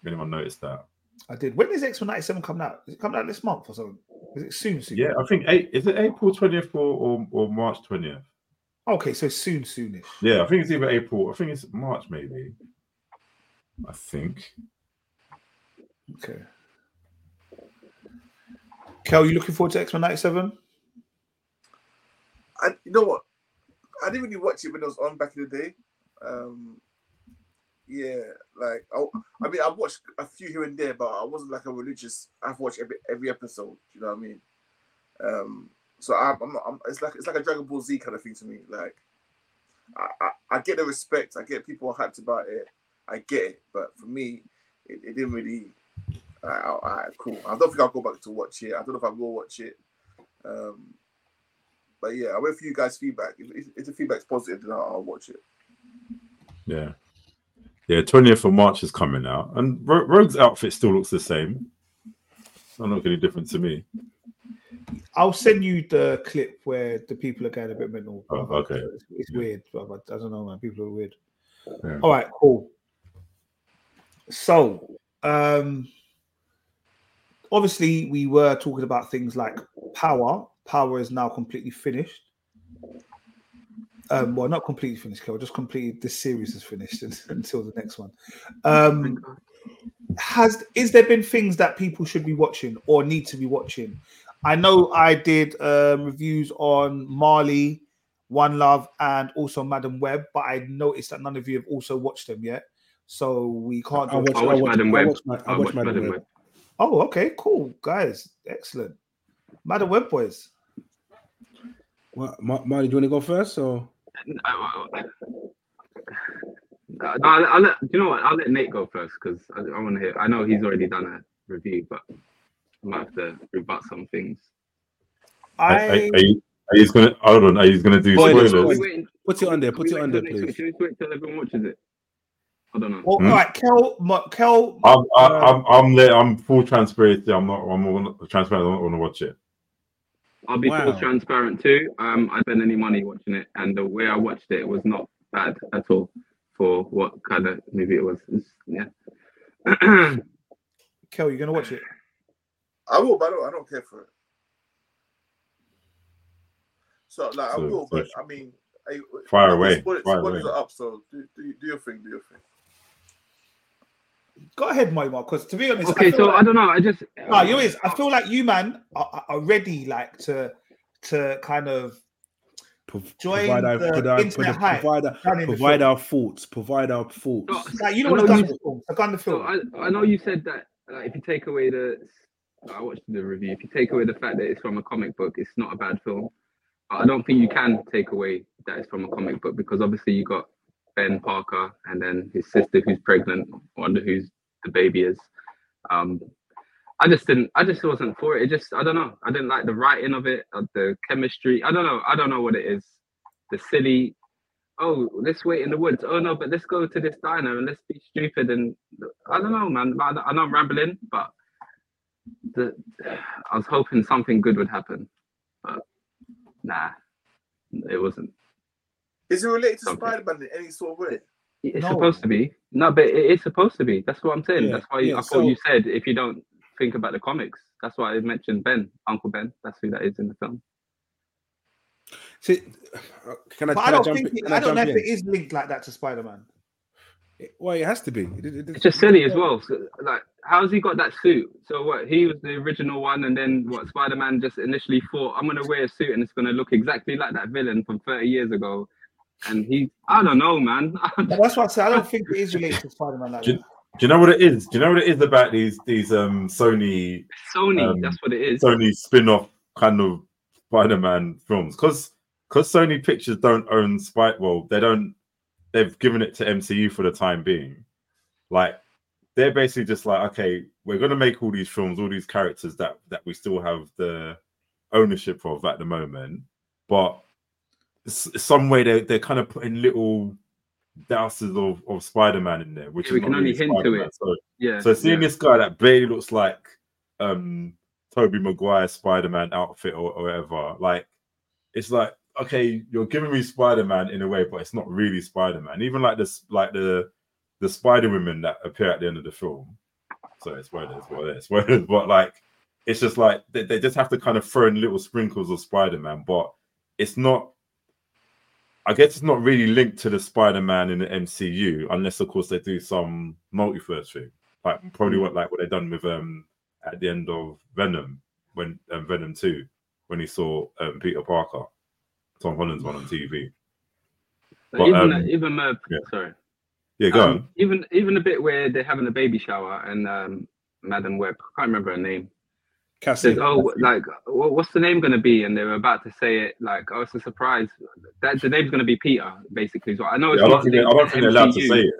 If anyone noticed that? I did. When is X Men '97 coming out? Is it coming out this month or something? Is it soon? Soon? Yeah, I think eight is it April twentieth or, or or March twentieth? Okay, so soon, soonish. Yeah, I think it's either April. I think it's March maybe. I think. Okay. Kel, you looking forward to X Men '97? I, you know what? I didn't really watch it when it was on back in the day. Um, yeah, like I, I mean, I've watched a few here and there, but I wasn't like a religious. I've watched every every episode. You know what I mean? Um, so I'm, I'm, not, I'm it's like it's like a Dragon Ball Z kind of thing to me. Like, I, I, I get the respect. I get people hyped about it. I get it, but for me, it, it didn't really. Cool. I don't think I'll go back to watch it. I don't know if I will watch it. Um, but yeah, I wait for you guys' feedback. If, if, if the feedback's positive, then I'll, I'll watch it. Yeah. Yeah, 20th of March is coming out. And Ro- Rogue's outfit still looks the same. Not look any different to me. I'll send you the clip where the people are going a bit mental. Oh, okay. It's, it's weird, but I don't know, man. People are weird. Yeah. All right, cool. So, um, obviously, we were talking about things like power. Power is now completely finished. Um, well, not completely finished, Kel. Just completely. This series is finished until the next one. Um, has is there been things that people should be watching or need to be watching? I know I did um, reviews on Marley, One Love, and also Madame Web, but I noticed that none of you have also watched them yet. So we can't. I do- watched, I Madam I Web. I I watched watched Madam Madame Web. Web. Oh, okay, cool, guys, excellent. Madame Web boys. What, Marley, do you want to go first or? No, I'll, I'll let, do you know what? I'll let Nate go first because I, I want to hear. I know he's already done a review, but I might have to rebut some things. Are, are, I are you, gonna hold on, are you gonna do Spoilers, spoilers? Are we spoilers. Put it on there. Put we it on waiting there, next please. Should we wait till everyone watches it? I don't know. well, Hmm? all right, Kel, Kel. I'm I, Uh, I'm I'm there, I'm full transparency. I'm not I'm not transparent, I'm not gonna watch it. I'll be full transparent too. Um, I spent any money watching it, and the way I watched it was not bad at all for what kind of movie it was. It's- yeah. Kel, you're gonna watch it. I will, but I don't, I don't care for it. So like I will, but I mean, I, Fire the away, Spoilers, fire spoilers away. up, so do, do, do your thing, do your thing. Go ahead, Marty, because to be honest, I okay, feel so like- I don't know. I just No, you is. I feel like you, man, are, are ready, like to to kind of Join provide our, the provide our, internet hype. provide our, done in the provide our thoughts. Provide our thoughts. No, like you know I what know you- the film. The gun the So film. I, I know you said that like, if you take away the, I watched the review. If you take away the fact that it's from a comic book, it's not a bad film. I don't think you can take away that it's from a comic book because obviously you got Ben Parker and then his sister who's pregnant, I wonder who's the baby is. Um, I just didn't. I just wasn't for it. It just I don't know. I didn't like the writing of it, uh, the chemistry. I don't know. I don't know what it is. The silly. Oh, let's wait in the woods. Oh no, but let's go to this diner and let's be stupid and I don't know, man. I, I know I'm rambling, but the, I was hoping something good would happen, but nah, it wasn't. Is it related to Okay. Spider-Man in any sort of way? It's No. supposed to be no, but it is supposed to be. That's what I'm saying. Yeah, That's why yeah, I thought you said if you don't think about the comics. That's why I mentioned Ben, Uncle Ben. That's who that is in the film. See, can I, But can I I don't jump think in? it, Can I don't know jump if in? it is linked like that to Spider Man. Well, it has to be. It- it- It's just silly as well. So, like, how's he got that suit? So what? He was the original one, and then what? Spider Man just initially thought, "I'm gonna wear a suit, and it's gonna look exactly like that villain from 30 years ago." And he, I don't know, man. That's why I say I don't think it is related to Spider Man like Do, do you know what it is? Do you know what it is about these these um Sony Sony, Um, that's what it is. Sony spin-off kind of Spider-Man films? Because because Sony Pictures don't own Spider. Well, they don't. They've given it to MCU for the time being. Like they're basically just like, okay, we're gonna make all these films, all these characters that that we still have the ownership of at the moment, but s- some way they they're kind of putting little douses of, of Spider-Man in there, which Yeah, we can only really hint to it. So yeah. so seeing yeah. this guy that barely looks like um Tobey Maguire Spider-Man outfit or, or whatever, like it's like okay, you're giving me Spider-Man in a way, but it's not really Spider-Man. Even like this, like the the Spider Women that appear at the end of the film. So it's spoilers, spoilers, spoilers, but like it's just like they, they just have to kind of throw in little sprinkles of Spider-Man, but it's not. I guess it's not really linked to the Spider-Man in the MCU, unless of course they do some multiverse thing like probably what like what they done with um at the end of Venom when um, Venom two when he saw um, Peter Parker, Tom Holland's one on TV. But but, even um, even uh, yeah. sorry. Yeah, go Um, on. even even the bit where they're having a baby shower and um, Madame Web, I can't remember her name. Cassie. Says, "Oh, like, what's the name going to be?" And they were about to say it, like, "Oh, it's a surprise." That the name's going to be Peter, basically. So I know it's Yeah, I don't think they, I linked don't to think they're allowed to say it.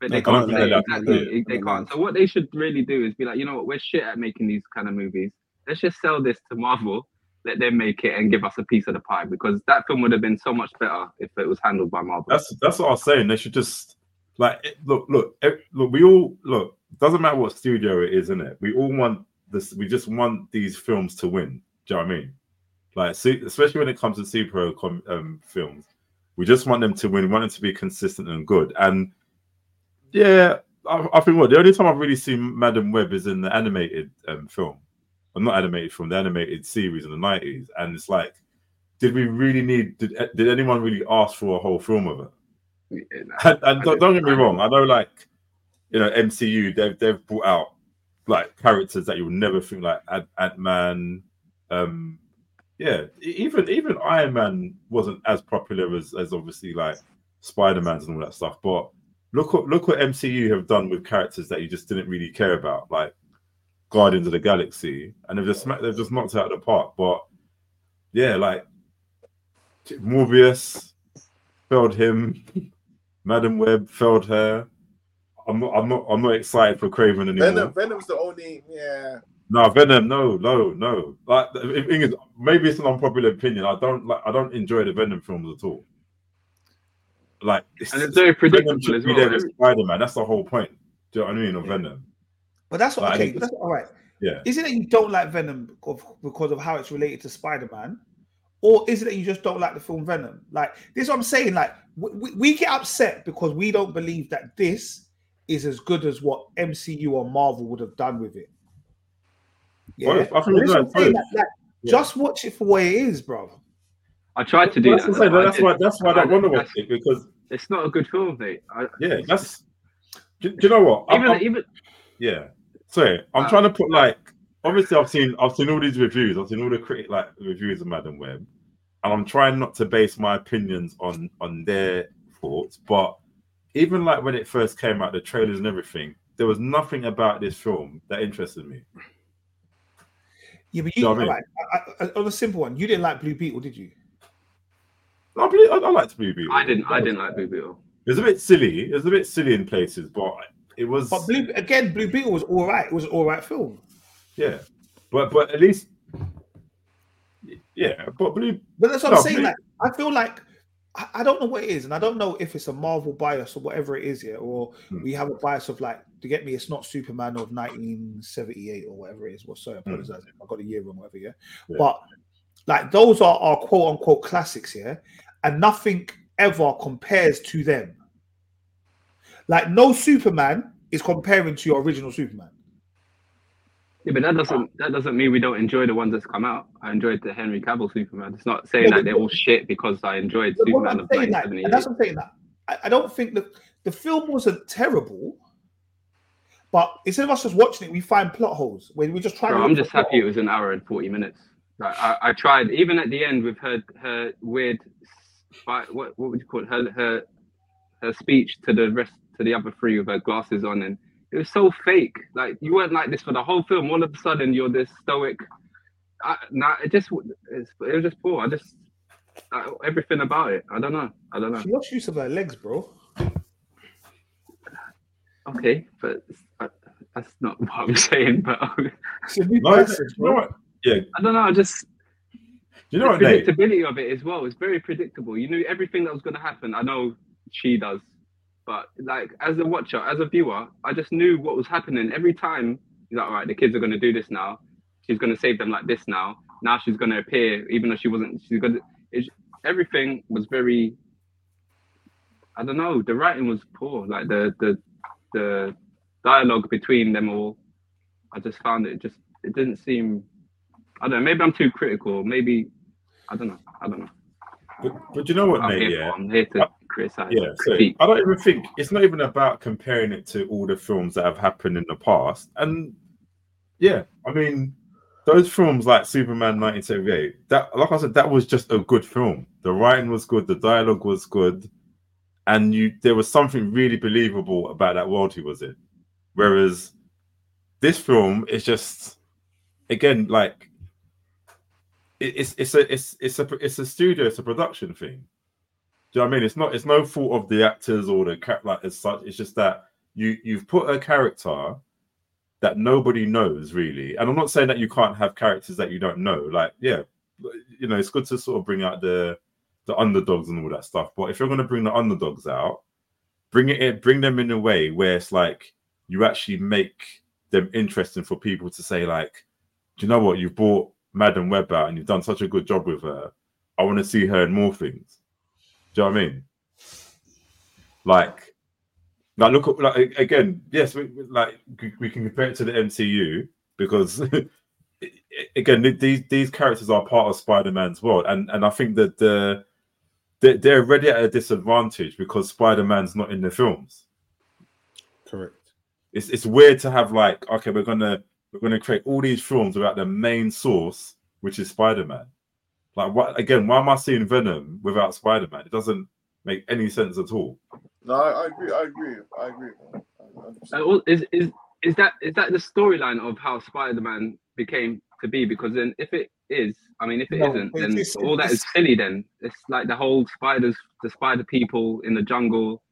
but They they can't can't say say that. exactly. They no, no. can't. So what they should really do is be like, you know what, we're shit at making these kind of movies. Let's just sell this to Marvel. Let them make it and give us a piece of the pie because that film would have been so much better if it was handled by Marvel. That's that's what I was saying. They should just like look, look, look. We all look. Doesn't matter what studio it is, in it. We all want this. We just want these films to win. Do you know what I mean? Like, see, especially when it comes to superhero com- um, films, we just want them to win. We want them to be consistent and good. And yeah, I, I think what the only time I've really seen Madame Web is in the animated um, film, or not animated film, the animated series in the nineties. And it's like, did we really need? Did did anyone really ask for a whole film of it? Yeah, nah. And, and don't, don't get me wrong, I know like you know MCU they've they've brought out like characters that you'll never think like Ant Man, um, yeah, even even Iron Man wasn't as popular as as obviously like Spider Man's and all that stuff. But look what look what MCU have done with characters that you just didn't really care about, like Guardians of the Galaxy, and they've just they've just knocked out of the park. But yeah, like Morbius failed him. Madame Web failed her. I'm not. I'm not. I'm not excited for Kraven anymore. Venom, Venom's the only, yeah. No, Venom. No, no, no. Like the the thing is, maybe it's an unpopular opinion. I don't like. I don't enjoy the Venom films at all. Like, it's, And it's very predictable should as well. there with Every- Spider Man. That's the whole point. Do you know what I mean? Of Venom. But that's what, Like, okay. That's all right. Yeah. Is it that you don't like Venom because, because of how it's related to Spider Man, or is it that you just don't like the film Venom? Like this, is what I'm saying. Like we, we- we get upset because we don't believe that this is as good as what MCU or Marvel would have done with it. Yeah, Both. I think But this is it's what I'm saying, both. like, like, Yeah. just watch it for what it is, bro. I tried to do That's, that. what I'm saying, what I that's did. why. That's why I don't want to watch it because It's not a good film, mate. I, yeah, that's. Do, do you know what? Even I'm- even Yeah. Sorry, I'm Wow. trying to put like obviously I've seen I've seen all these reviews, I've seen all the critic like reviews of Madame Web, and I'm trying not to base my opinions on on their thoughts, but even like when it first came out, the trailers and everything, there was nothing about this film that interested me. Yeah, but you, know what I mean? all right, I, I, on a simple one, you didn't like Blue Beetle, did you? I believe I, I liked Blue Beetle. I didn't I didn't like Blue Beetle. It was a bit silly. It was a bit silly in places, but it was But Blue again, Blue Beetle was all right. It was an all right film. yeah. But but at least yeah. But Blue But that's what No, I'm saying. Blue- Like, I feel like I, don't know what it is, and I don't know if it's a Marvel bias or whatever it is, here, or Hmm. we have a bias of like to get me, it's not Superman of 1978 or whatever it is. Well, sorry, I apologize if I got a year wrong, whatever, yeah. Hmm. Yeah. But like those are our quote unquote classics, here, and nothing ever compares to them. Like no Superman is comparing to your original Superman. Yeah, but that doesn't that doesn't mean we don't enjoy the ones that's come out. I enjoyed the Henry Cavill Superman. It's not saying Yeah, that they're all shit because I enjoyed Superman of saying that, and that's what I'm saying that I, I don't think that the film wasn't terrible, but instead of us just watching it, we find plot holes when we just try. Bro, to I'm just happy it was an hour and 40 minutes. Like, I, I tried, even at the end with her her weird, what what would you call it? Her her her speech to the rest to the other three with her glasses on, and it was so fake. Like you weren't like this for the whole film. All of a sudden, you're this stoic. I, nah, it just it's, it was just poor. I just uh, everything about it. I don't know. I don't know. She lost use of her legs, bro. Okay, but uh, that's not what I'm saying. But She's No, person, you know bro. what? Yeah, I don't know. I just you know what, the Nate? predictability of it as well is very predictable. You knew everything that was going to happen. I know she does, but like as a watcher, as a viewer, I just knew what was happening every time. He's like, all right, the kids are going to do this now. She's going to save them like this now. Now she's going to appear, even though she wasn't. She's. It's, everything was very. I don't know. The writing was poor. Like the the the dialogue between them all. I just found it just. It didn't seem. I don't know. Maybe I'm too critical. Maybe I don't know. I don't know. But, but you know what, I'm here, Yeah, I'm here to criticize. yeah. So. I don't even think it's not even about comparing it to all the films that have happened in the past. And yeah, I mean, those films like Superman 1978, that like I said, that was just a good film. The writing was good, the dialogue was good, and you there was something really believable about that world he was in. Whereas this film is just again like it's it's a it's it's a it's a studio, it's a production thing. Do you know what I mean? It's not it's no fault of the actors or the cat like as such. It's just that you you've put a character that nobody knows really. And I'm not saying that you can't have characters that you don't know. Like, yeah, you know, it's good to sort of bring out the the underdogs and all that stuff. But if you're gonna bring the underdogs out, bring it in, bring them in a way where it's like you actually make them interesting for people to say, like, do you know what? You've brought Madame Web out and you've done such a good job with her. I want to see her in more things. Do you know what I mean? Like, like look at like again, yes, we, like we- can compare it to the MCU because again, these these characters are part of Spider-Man's world, and and I think that the they- they're already at a disadvantage because Spider-Man's not in the films. Correct. It's it's weird to have like okay, we're gonna we're gonna create all these films without the main source, which is Spider-Man. Like what again? Why am I seeing Venom without Spider-Man? It doesn't make any sense at all. No, I, I agree. I agree. I agree. man. Uh, well, is is is that is that the storyline of how Spider-Man became to be? Because then, if it is, I mean, if it No, not then it's- all that it's- is silly. Then it's like the whole spiders, the spider people in the jungle.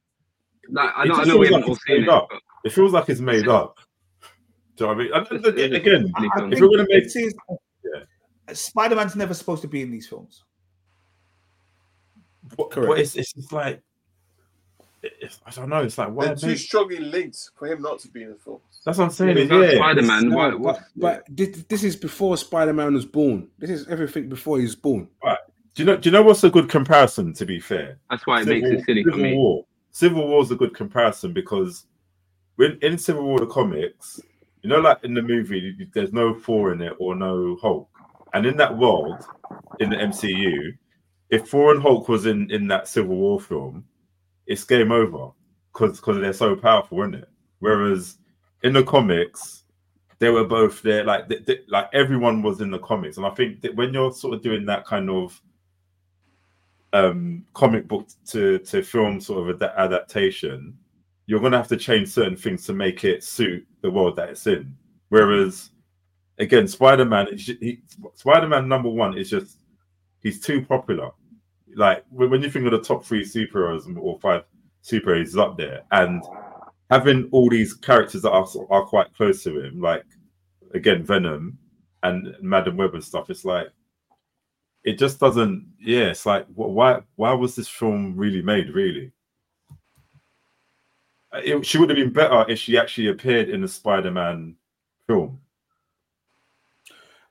Like I It know, I know we feels haven't like all seen it. up. But It feels like it's made up. Do you know what I mean? And- and- again, I if we're gonna make is Yeah. Spider-Man's never supposed to be in these films. But, Correct. but it's, it's just like it's, I don't know. It's like why? They're too make- strongly linked for him not to be in the films. That's what I'm saying. without Yeah, Spider-Man, No, why, but, what's, but this, this is before Spider-Man was born. This is everything before he was born. Do you know? Do you know what's a good comparison? To be fair, that's why it makes it silly for Civil me. War. Civil War is a good comparison because when in Civil War the comics, you know, like in the movie, there's no Thor in it or no Hulk, and in that world, in the MCU, if Thor and Hulk was in in that Civil War film, it's game over because because they're so powerful, isn't it? Whereas in the comics, they were both there, like th- th- like everyone was in the comics, and I think that when you're sort of doing that kind of um comic book to to film sort of ad- adaptation you're going to have to change certain things to make it suit the world that it's in. Whereas again spider-man is he, spider-man number one is just he's too popular. Like when, you think of the top three superheroes or five superheroes up there. And having all these characters that are, are quite close to him like again venom and madame web and stuff it's like it just doesn't yeah it's like why why was this film really made really it, she would have been better if she actually appeared in the spider-man film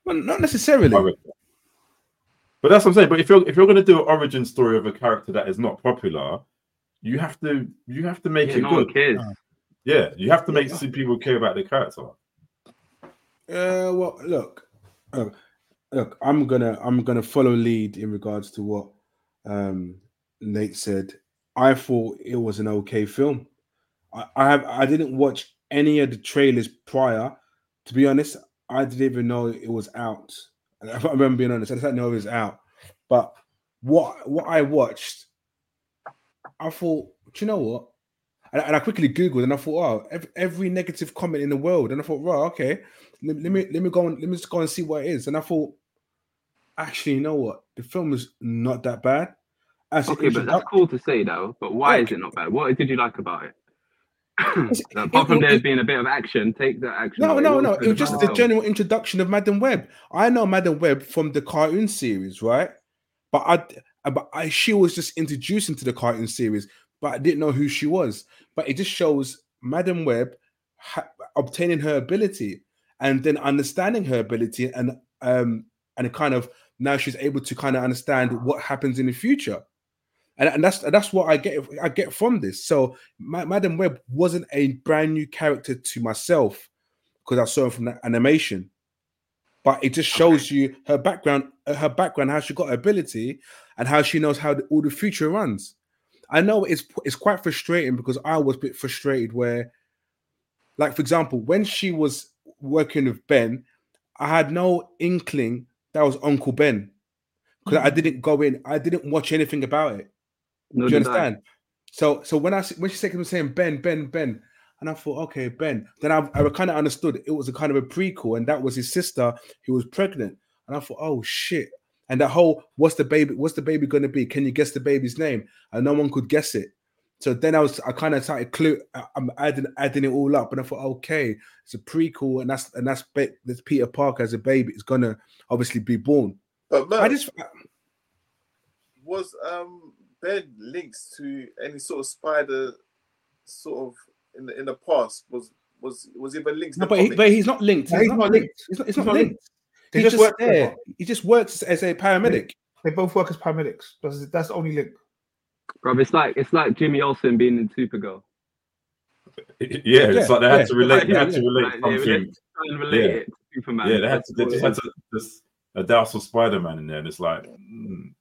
Well, not necessarily. But that's what i'm saying but if you're if you're going to do an origin story of a character that is not popular you have to you have to make Yeah, it no good cares. yeah you have to make some people care about the character Uh, well, look, uh, look, I'm gonna I'm gonna follow lead in regards to what um, Nate said. I thought it was an okay film. I, I have I didn't watch any of the trailers prior. To be honest, I didn't even know it was out. I remember being honest, I didn't know it was out. But what what I watched, I thought, do you know what? And, and I quickly googled and I thought, oh, every, every negative comment in the world, and I thought, right, okay, let, let me let me go and let me just go and see what it is. And I thought, actually, you know what? The film is not that bad. As Okay, but that's cool to say though. But why is it not bad? What did you like about it? Apart from there being a bit of action, take that action. No, no, no. It was just the general introduction of Madame Web. I know Madame Web from the cartoon series, right? But I, but I, she was just introduced into the cartoon series, but I didn't know who she was. But it just shows Madame Web ha- obtaining her ability and then understanding her ability, and um, and kind of now she's able to kind of understand what happens in the future. And, and that's that's what I get I get from this. So Ma- Madame Web wasn't a brand new character to myself because I saw her from the animation. But it just shows you her background, her background, how she got her ability, and how she knows how the, all the future runs. I know it's it's quite frustrating because I was a bit frustrated where, like for example, when she was working with Ben, I had no inkling that was Uncle Ben because I mm. didn't go in, I didn't watch anything about it. No, Do you did I? understand? So so I when she said was saying Ben, Ben, Ben, and I thought, okay, Ben. Then I, I kind of understood it was a kind of a prequel, and that was his sister who was pregnant. And I thought, oh shit. And that whole what's the baby, what's the baby gonna be? Can you guess the baby's name? And no one could guess it. So then I was I kind of started clue I- I'm adding adding it all up, and I thought, okay, it's a prequel, and that's and that's Be- that's Peter Parker as a baby is gonna obviously be born. But I just was um Ben links to any sort of spider sort of in the in the past? Was was was even links? no, to but, he, but he's not linked. No, he's not linked. He's not, it's He's not not linked. They He's just just work there. He just works as a paramedic. They both work as paramedics. That's, that's the only link. Bro, it's like it's like Jimmy Olsen being in Supergirl. Yeah, it's Yeah, like they had yeah. to relate. They Yeah, had to relate Like, they something. relate- Trying to relate Yeah. it to Superman. Yeah, they had That's to. They just had to just a douse of Spider Man in there, and it's like, mm.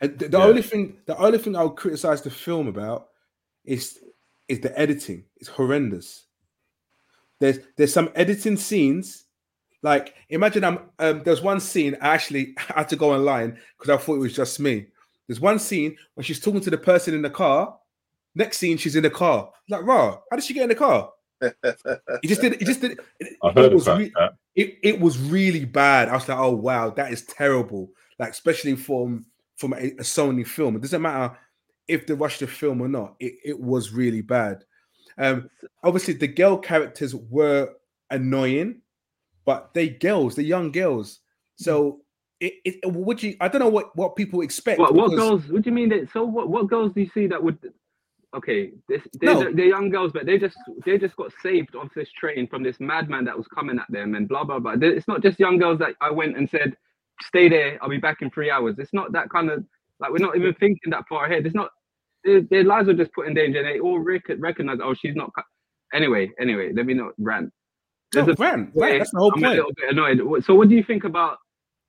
And the, the Yeah. only thing, the only thing I would criticize the film about is is the editing. It's horrendous. There's there's some editing scenes. Like imagine I'm um, there's one scene I actually had to go online because I thought it was just me. There's one scene when she's talking to the person in the car. Next scene, she's in the car. Like, raw. How did she get in the car? He just did. He just did. It, I it heard was about re- that. it, it was really bad. I was like, oh wow, that is terrible. Like especially from from a, a Sony film. It doesn't matter if they rushed the film or not. It, it was really bad. Um, obviously the girl characters were annoying, but they girls, the young girls. So it, it would you? I don't know what what people expect. What what because- girls? What do you mean that? So what what girls do you see that would? Okay, this they're, No. they're young girls, but they just they just got saved off this train from this madman that was coming at them and blah blah blah. It's not just young girls that I went and said, "Stay there, I'll be back in three hours." It's not that kind of like we're not even thinking that far ahead. It's not their, their lives are just put in danger. and They all rec- recognize, oh, she's not. Anyway, anyway, let me not rant. No, There's a- Ran, Ran, that's the whole I'm a little bit annoyed. So, what do you think about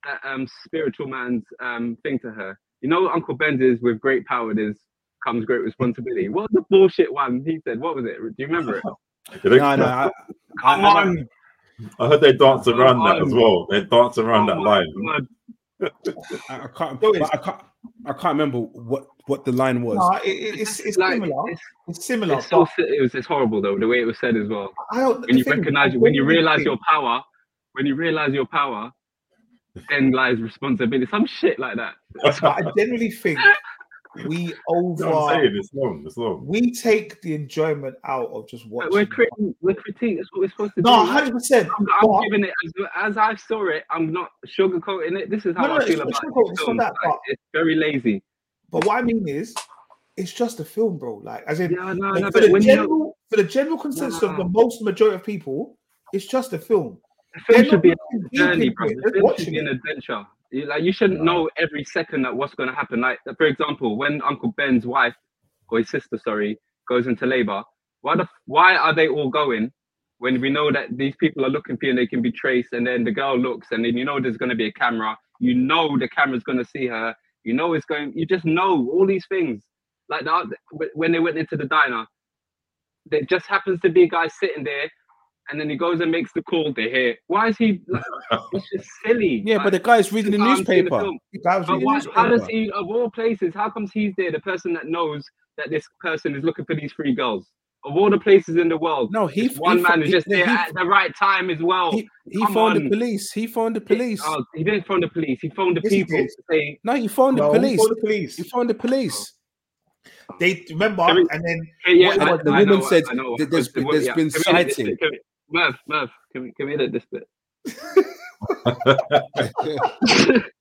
that um, spiritual man's um, thing to her? You know, Uncle Ben's is with great power, there's comes great responsibility. What was the bullshit one he said? What was it? Do you remember it? No, no, I, I, Come I- on, I heard they dance around that as well. They dance around that oh line. I, I can't. So I can't. I can't remember what what the line was. No, it, it- it's it's Like, similar. it's, It's similar. it's so it was it's horrible though the way it was said as well. I don't. When you thing recognize, I when you realize your power, when you realize your power, then lies responsibility. Some shit like that. I generally think we You know what I'm saying? It's long. It's long. we take the enjoyment out of just watching. We're critiquing. We're critiquing. That's what we're supposed to do. no, hundred percent. I'm, I'm giving it as, as I saw it. I'm not sugarcoating it. This is how No, no, I it's feel not about it. these it's not that, Like, it's very lazy. But what I mean is, it's just a film, bro. Like, as in, Yeah, no, like, no. for, the when you know, general, for the general consensus of the most majority of people, it's just a film. the film they're should be a not looking deep journey, bro. it, The film should be an it. adventure. Like you shouldn't know every second that what's going to happen. Like for example, when Uncle Ben's wife or his sister, sorry, goes into labor, why the why are they all going when we know that these people are looking for you and they can be traced, and then the girl looks, and then you know there's going to be a camera. You know the camera's going to see her. You know it's going. You just know all these things. Like that when they went into the diner, there just happens to be a guy sitting there, and then he goes and makes the call. They hear. Why is he? Like, it's just silly. Yeah, but the guy's reading the I'm the newspaper. film. That was But really why, nice, how does he, of all places, how comes he's there, the person that knows that this person is looking for these three girls? Of all the places in the world, No, he one he, man is just he- there he- at the right time as well. He, he phoned on. the police. He phoned the police. Oh, he didn't phone the police. He phoned the Yes, people did. to say, No, he phoned No, the police. call the police. He phoned the police. They remember, Can we- and then yeah, What- I, what the I woman know, said I know. that there's been- there's yeah, been can we sighting. Bit? Can we- Merv, Merv, can we, can we edit this bit?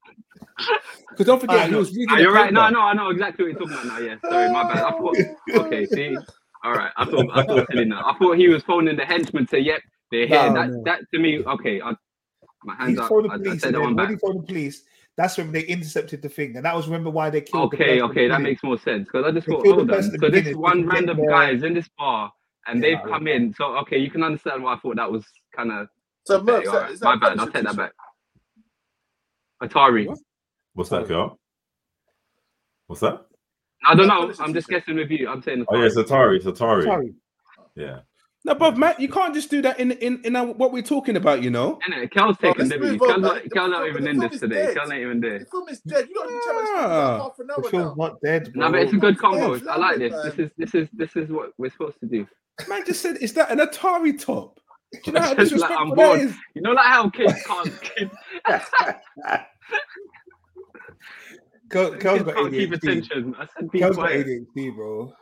Because don't forget, he was reading you're right. No, no, I know exactly what you're talking about now. Yeah, sorry, my bad. I thought, okay, see, all right. I thought, I thought silly now. I thought he was phoning the henchman to say, "Yep, they're here." No, that, no. that to me, okay. I, my hands up. the I, I police. said that one back. phoned the police, that's when they intercepted the thing, and that was remember why they killed. Okay, person okay, that makes more sense because I just They thought, the hold on. So this one random guy is in this bar and Yeah, they've yeah. come in. So okay, you can understand why I thought that was kind of. So, Merv, is Okay, that, is that my bad. I'll take that back. Atari. What's that, girl? What's that? I don't know. I'm just guessing with you. I'm saying Oh yeah, it's Atari. It's Atari. Sorry. Yeah. No, but Matt, you can't just do that in in in our, what we're talking about. You know. Innit? Kel's Bro, taking let's liberties. move on, Kel's man. not, The not even the in this today. dead. Kel's not even there. The film is dead. You don't have to chat about Ah. for half an The hour film's now. not dead, bro. No, but it's a good combo. I like lovely, this. This is this is this is what we're supposed to do. Man just said, "Is that an Atari top?" Do you know how It's like, I'm disrespectful that You know, like how kids can't kids, Kel- kids got can't keep attention. I said be Kel's got. ADHD, bro.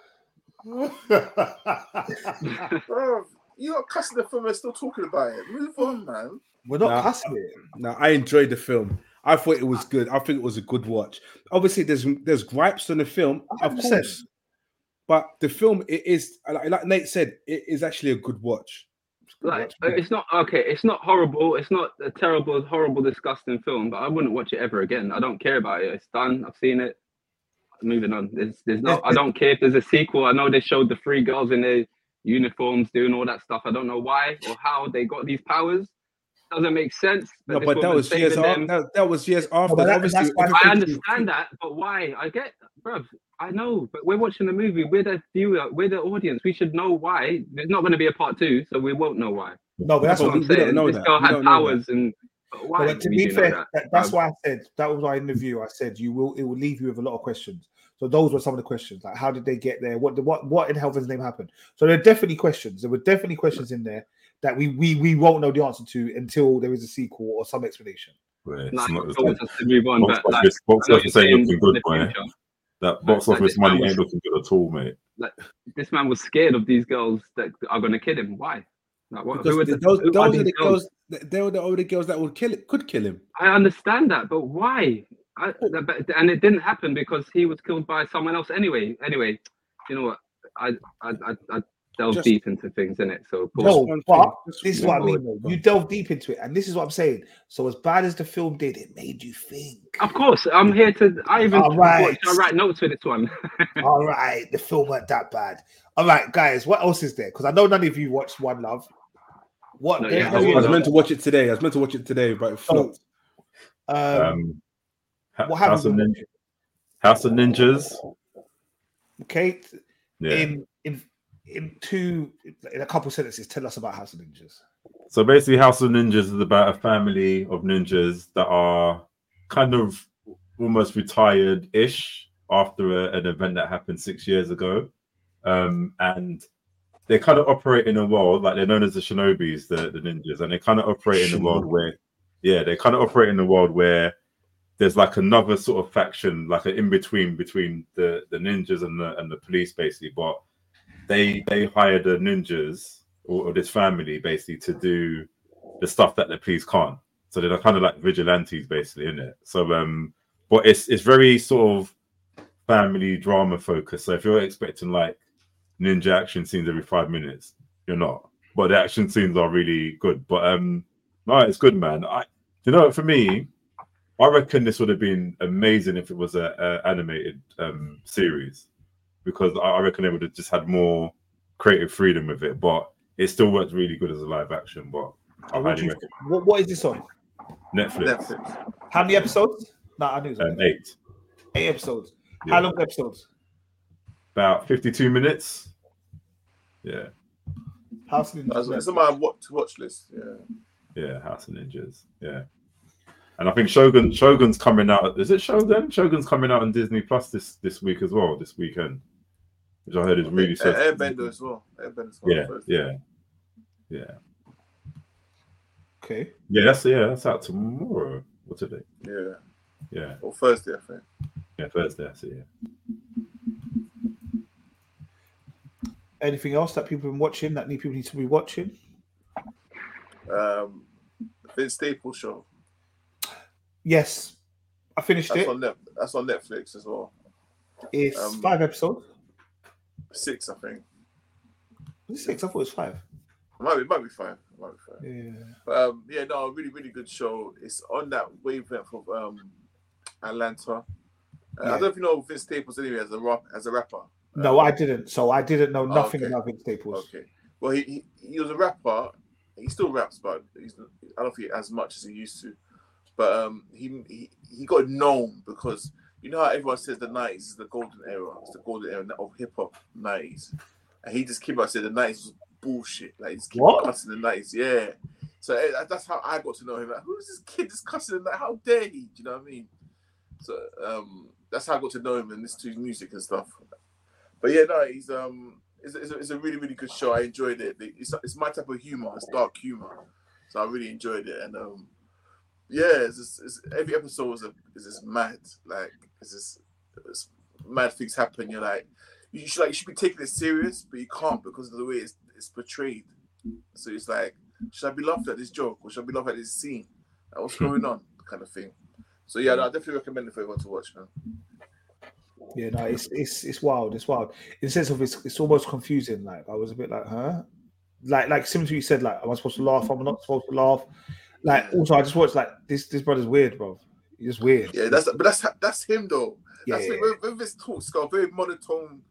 Bro, you are not cussing the film and still talking about it. Move on, man. We're not Nah. cussing it. No, I enjoyed the film. I thought it was good. I think it was a good watch. Obviously, there's there's gripes on the film, of 100%. course, but the film it is like, like Nate said, it is actually a good watch. Like uh, it's not okay. It's not horrible. It's not a terrible, horrible, disgusting film. But I wouldn't watch it ever again. I don't care about it. It's done. I've seen it. Moving on. There's, there's no. I don't care if there's a sequel. I know they showed the three girls in their uniforms doing all that stuff. I don't know why or how they got these powers. Doesn't make sense. No, but that was years saving after. That, that was years after. but that- Obviously, that's I understand that, but why? I get, bruv. I know, but we're watching the movie. We're the viewer. We're the audience. We should know why. There's not going to be a part two, so we won't know why. No, but that's But what what I'm we saying. know this that. girl We had don't know that. powers, and but why? But to be fair, that, that, that's bruv? why I said that was why in the view I said you will it will leave you with a lot of questions. So those were some of the questions, like how did they get there? What what what in heaven's name happened? So there are definitely questions. There were definitely questions in there that we we we won't know the answer to until there is a sequel or some explanation. Well, Like, not, it's not, to move on, box but like, box office ain't looking good, the That box like office this man money was- ain't looking good at all, mate. Like this man was scared of these girls that are going to kill him. Why? Like, what, because who are th- the, those, those are these the girls. They were the only girls that would kill it. Could kill him. I understand that, but why? I, but, and it didn't happen because he was killed by someone else anyway. Anyway, you know what? I I I, I delve Just- deep into things in it. So Just No, but this is what I mean. Though. You delve deep into it, and this is what I'm saying. So as bad as the film did, it made you think. of course, I'm here to. I even All right. I write notes for this one. All right, the film weren't that bad. All right, guys, what else is there? Because I know none of you watched One Love. What? No, yeah, I was, I was meant to watch it today. I was meant to watch it today, but it flopped. um, Um, Ha- what House of happened? Ninja, House of Ninjas. Okay, Yeah. in in in two in a couple sentences, tell us about House of Ninjas. So basically, House of Ninjas is about a family of ninjas that are kind of almost retired-ish after a, an event that happened six years ago, um, and they kind of operate in a world like they're known as the Shinobis, the, the ninjas, and they kind of operate in a world where, yeah, they kind of operate in a world where there's like another sort of faction, like an in between between the the ninjas and the and the police, basically, but they they hire the ninjas or, or this family basically to do the stuff that the police can't. So they're kind of like vigilantes basically in it. So um but it's it's very sort of family drama focused. So if you're expecting like ninja action scenes every five minutes, you're not. But the action scenes are really good. But um no, it's good man. I you know for me, I reckon this would have been amazing if it was a, a animated um series because I I reckon they would have just had more creative freedom with it. But it still works really good as a live action. But I What, highly do you- recommend what- what is this on? Netflix. Netflix. How many episodes? No, I knew it Um, eight, eight episodes. yeah. How long the episodes? about fifty-two minutes. Yeah, House of That's- Ninjas. It's on my watch watch list. Yeah. yeah, House of Ninjas. Yeah, and I think Shogun Shogun's coming out. Is it Shogun? Shogun's coming out on Disney Plus this this week as well. This weekend, which I heard is really Air- so. Airbender as well. Airbender as well. Yeah, yeah, yeah, Okay. yeah. That's yeah. That's out tomorrow. What's today? Yeah. Yeah, Or Thursday, I think. yeah, Thursday. That's it. Yeah. Anything else that people have been watching that need people need to be watching? Um, Vince Staples show. Yes, I finished That's it. on net. That's on Netflix as well. It's um, five episodes. Six, I think. Was it six? I thought it was five. It might be, might be five. It might be five. Yeah. But, um, yeah, no, really, really good show. It's on that wavelength of um, Atlanta. Uh, I don't know if you know Vince Staples anyway as a rap, as a rapper. No, I didn't. So I didn't know nothing Oh, okay. about Vince Staples. Okay. Well, he, he he was a rapper. He still raps, but he's I don't think as much as he used to. But um, he he he got known because you know how everyone says the nineties is the golden era. It's the golden era of hip hop nineties, and he just came out and said the nineties was bullshit. Like he just keep cussing the nineties. Yeah. So eh, that's how I got to know him. Like, who's this kid just cussing the night? How dare he? Do you know what I mean? So um, that's how I got to know him and listen to his music and stuff. But yeah, no, he's um, it's, it's, a, it's a really really good show. I enjoyed it. It's, it's my type of humor. It's dark humor, so I really enjoyed it. And um, yeah, it's just, it's, every episode is a, is just mad. Like it's just it's mad things happen. You're like you should like you should be taking it serious, but you can't because of the way it's, it's portrayed. So it's like, should I be laughing at this joke or should I be laughing at this scene? Like, what's hmm. going on? Kind of thing. So yeah, no, I definitely recommend it for everyone to watch, man. Yeah, no, it's it's it's wild. It's wild. In the sense of it's it's almost confusing. Like I was a bit like, huh? Like like similar to what you said, like, am I supposed to laugh? I'm I not supposed to laugh? Like also I just watched like this this brother's weird, bro. Just weird. Yeah, that's but that's that's him though. Yeah, That's yeah, when this talks got a very monotone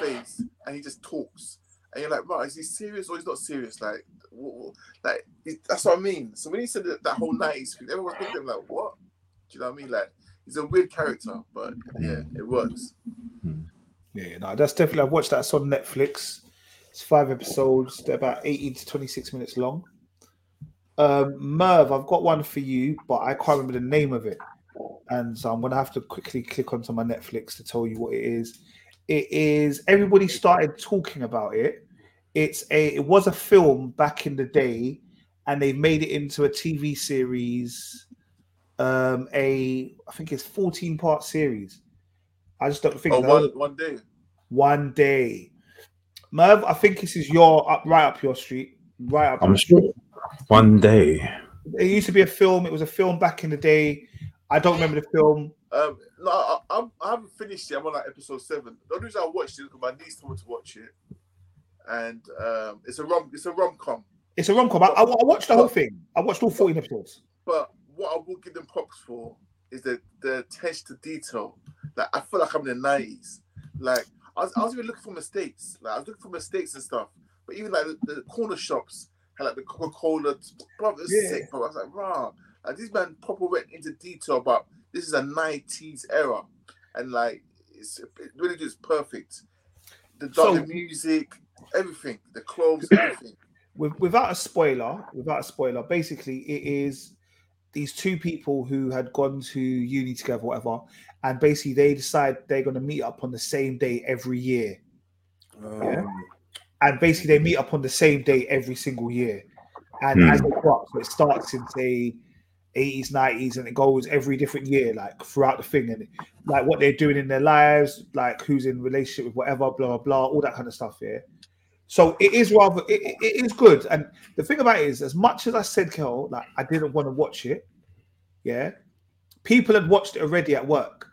face and he just talks. And you're like, right, is he serious or he's not serious? Like, what, like that's what I mean. So when he said that, that whole nineties thing, everyone was looking at him like, what? Do you know what I mean? Like, he's a weird character, but yeah, it works. Yeah, no, that's definitely. I've watched that. It's on Netflix. It's five episodes. They're about eighteen to twenty-six minutes long. Um, Merv, I've got one for you, but I can't remember the name of it, and so I'm gonna have to quickly click onto my Netflix to tell you what it is. It is. Everybody started talking about it. It's a. It was a film back in the day, and they made it into a TV series. Um, a I think it's fourteen part series. I just don't think Oh, that- one one day. one day. Merv, I think this is your up right up your street. Right up. I'm sure one day. It used to be a film. It was a film back in the day. I don't remember the film. Um, no, I, I, I haven't finished yet. I'm on like episode seven. The only reason I watched it is because my niece told me to watch it, and um, it's a rom, it's a rom com. It's a rom com. I, I, I watched the whole thing. I watched all 14 episodes. But what I will give them props for is the the attention to detail. Like I feel like I'm in the nineties. Like I was, I was even looking for mistakes. Like I was looking for mistakes and stuff. But even like the, the corner shops had like the Coca Cola. Bro, it was Yeah. sick. Bro. I was like, rah. Like these man proper went into detail about this is a nineties era, and like it's it really just perfect. The, So- the music, everything, the clothes, everything. With, without a spoiler, without a spoiler, basically it is these two people who had gone to uni together, whatever, and basically they decide they're going to meet up on the same day every year. Yeah. Um, and basically they meet up on the same day every single year. And Hmm. as they go up, so it starts in say 80s, 90s, and it goes every different year, like throughout the thing, and like what they're doing in their lives, like who's in relationship with whatever, blah blah blah, all that kind of stuff. Yeah. So it is rather it, it- is good. And the thing about it is, as much as I said, Kel, like I didn't want to watch it, yeah, people had watched it already at work.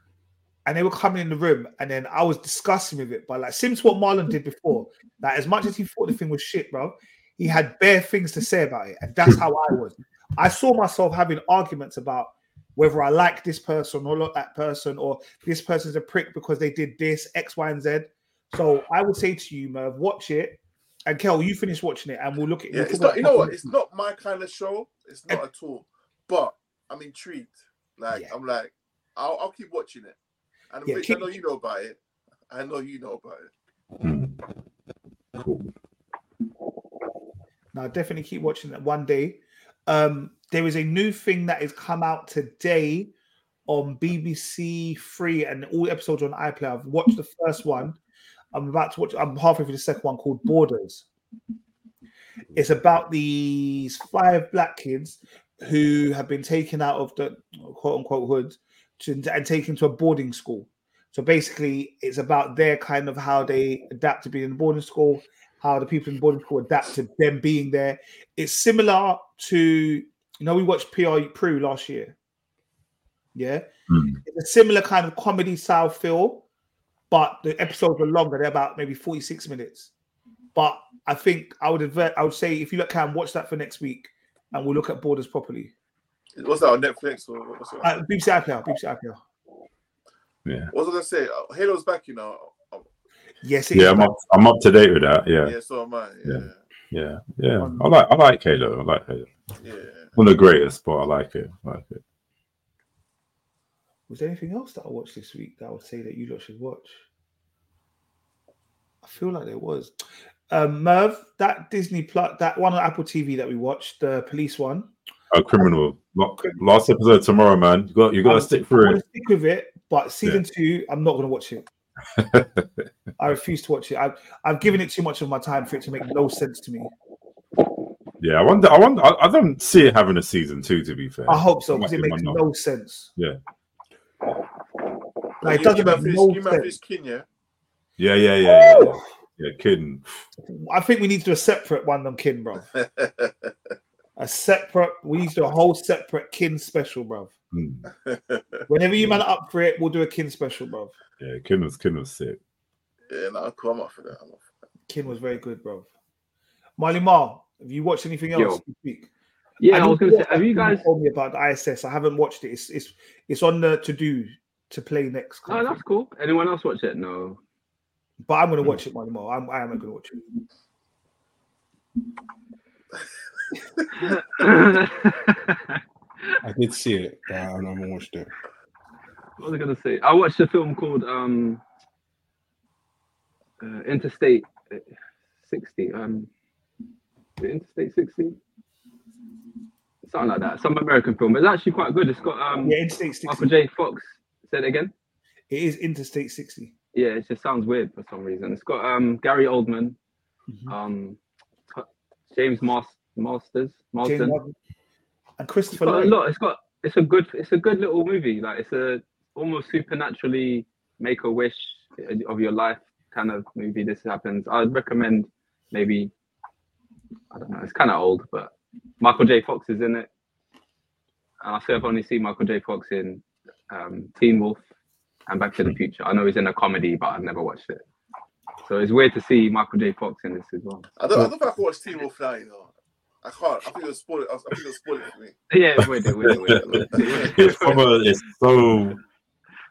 And they were coming in the room, and then I was discussing with it. But like, to what Marlon did before, like as much as he thought the thing was shit, bro, he had bare things to say about it, and that's how I was. I saw myself having arguments about whether I like this person or not that person, or this person's a prick because they did this X, Y, and Z. So I would say to you, Merv, watch it, And Kel, you finish watching it, and we'll look at. Yeah, we'll it's not. You know what? It's not my kind of show. It's not at all. But I'm intrigued. Like Yeah. I'm like, I'll, I'll keep watching it. And Yeah, Rich, keep- I know you know about it. I know you know about it. Hmm. Cool. Now, definitely keep watching that one day. Um, there is a new thing that has come out today on BBC Three, and all episodes on iPlayer. I've watched the first one. I'm about to watch. I'm halfway through the second one called Boarders. It's about these five black kids who have been taken out of the quote unquote hood to, and taken to a boarding school. So basically, it's about their kind of how they adapt to being in the boarding school, how the people in boarding school adapt to them being there. It's similar to you know we watched PR Prue last year. Yeah, Hmm. it's a similar kind of comedy style feel, but the episodes are longer. They're about maybe forty six minutes. But I think I would advert, I would say if you look can watch that for next week, and we'll look at Boarders properly. What's that on Netflix or what's it? on? Uh, BBC iPlayer, BBC iPlayer. Yeah. What was I gonna say? Uh, Halo's back, you know. Yes, it Yeah, is. I'm up, I'm up to date with that. Yeah. Yeah, so am I. Yeah, Yeah. Yeah. Yeah. I like I like Halo. I like Halo. yeah. One of the greatest, but I like it. I like it. Was there anything else that I watched this week that I would say that you lot should watch? I feel like there was. Um, Merv, that Disney Plus, that one on Apple TV that we watched, the police one. A criminal. Last episode tomorrow, man. You got you got to stick I through it. stick with it, but season two, I'm not going to watch it. I refuse to watch it. I've, I've given it too much of my time for it to make no sense to me. Yeah, I wonder. I wonder. I, I don't see it having a season two. To be fair, I hope so because it be makes one no sense. Yeah. Like, it you, doesn't make no you sense. finish yeah? Yeah, yeah, yeah, yeah. yeah. Yeah, kidding. I think we need to do a separate one on Kin, bro. A separate, we need to do a whole separate Kin special, bro. Hmm. Whenever you man up for it, we'll do a Kin special, bro. Yeah, Kin was Kin was sick. yeah, no, cool. I'm up for that. I'm up for Kin was very good, bro. Marley Marl, have you watched anything else Yo. this week? Yeah, I, need was gonna say, have you guys? told me about the ISS? I haven't watched it. It's it's it's on the to do to play next. Oh, that's cool. Anyone else watch it? No. But I'm gonna watch it, Marley Marl. I'm I am gonna watch it. I did see it, but I haven't watched it. What was I gonna say? I watched a film called um, uh, Interstate uh, 60. Um, Interstate 60, something like that. Some American film. It's actually quite good. It's got um, Yeah, Interstate 60. Michael J. Fox. Say it again. It is Interstate 60. Yeah, it just sounds weird for some reason. It's got um, Gary Oldman, Mhm. um, James Mas- Masters, James Marsden. Bond. And It's Christopher got a lot. It's got it's a good it's a good little movie. Like it's a almost supernaturally make a wish of your life kind of movie. This happens. I'd recommend maybe I don't know. It's kind of old, but Michael J. Fox is in it. And I say I've only seen Michael J. Fox in um, Teen Wolf and Back to the Future. I know he's in a comedy, but I've never watched it. So it's weird to see Michael J. Fox in this as well. I don't, I don't think I can watch Teen Wolf now, you know. I can't. I think it'll spoil it. I think it'll spoil it for me. Yeah, wait, wait, wait, wait. it's so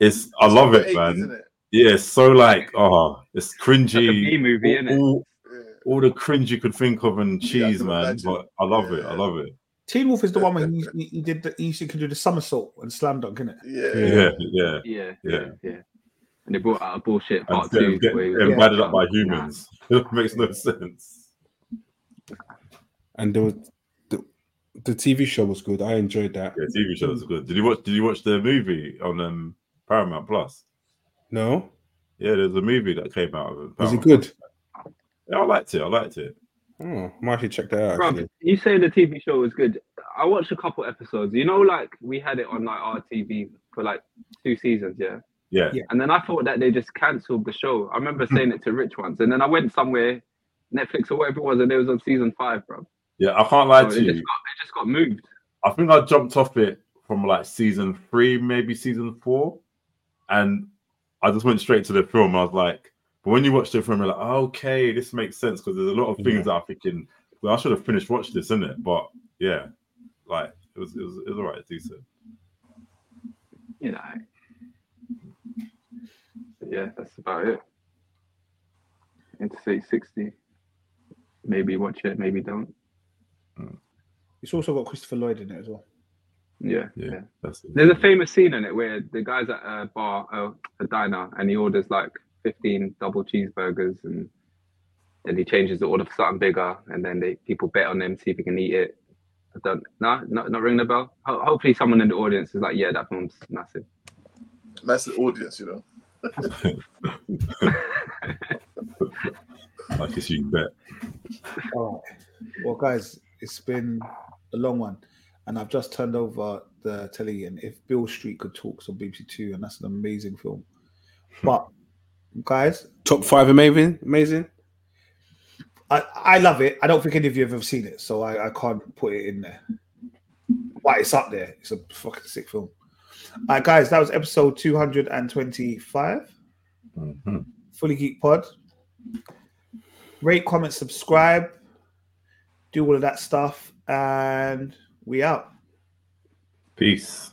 it's I love it, man. isn't it? Yeah, it's so like oh, it's Like cringy. movie, all, innit? all, Yeah. all the cringe you could think of and cheese, can man. imagine. But I love it. I love it. Teen Wolf is the one where he, he, he did the, he used to do the somersault and slam dunk, isn't it? Yeah. Yeah, yeah. Yeah, Yeah. yeah, yeah. And they brought out a bullshit And part two. get where he was- invited up by Nah. humans. It makes no sense. And there was, the the TV show was good. I enjoyed that. Yeah, TV shows are good. Did you watch? Did you watch the movie on um, Paramount Plus? No, Yeah, there's a movie that came out of it. was it good? Plus. Yeah, I liked it. I liked it. Oh, I might actually check that out. Bruv, Actually. you say the TV show was good. I watched a couple episodes. You know, like we had it on like RTV for like two seasons, yeah. Yeah, Yeah. And then I thought that they just cancelled the show. I remember hmm. saying it to Rich once, and then I went somewhere, Netflix or whatever it was, and it was on season five, bro. yeah. I can't lie So to it you. just got it just got moved. I think I jumped off it from like season three, maybe season four, and I just went straight to the film. I was like, but when you watch the film, you're like, okay, this makes sense because there's a lot of things Yeah. that I'm thinking. Well, I should have finished watching this, isn't it? But yeah, like it was, it was, it was alright, it's decent. You know. Yeah, that's about it. Interstate 60. maybe watch it, maybe don't. It's also got Christopher Lloyd in it as well. Yeah, Yeah, yeah. that's it. There's a famous scene in it where the guy's at a bar, uh, a diner, and he orders like 15 double cheeseburgers, and then he changes the order for something bigger, and then they people bet on him see if he can eat it. I don't, no, not not ring the bell. Ho- hopefully, someone in the audience is like, yeah, that film's massive. Nice audience, you know. I guess you can bet. All right. Well, guys, it's been a long one, and I've just turned over the telly. And if Beale Street could talk, on BBC Two, and that's an amazing film. But guys, Top five amazing, amazing. I, I love it. I don't think any of you have ever seen it, so I, I can't put it in there. But it's up there. It's a fucking sick film. All right, guys, that was episode 225. Mhm. Fully Geeked Pod. Rate, comment, subscribe. Do all of that stuff. And we out. Peace.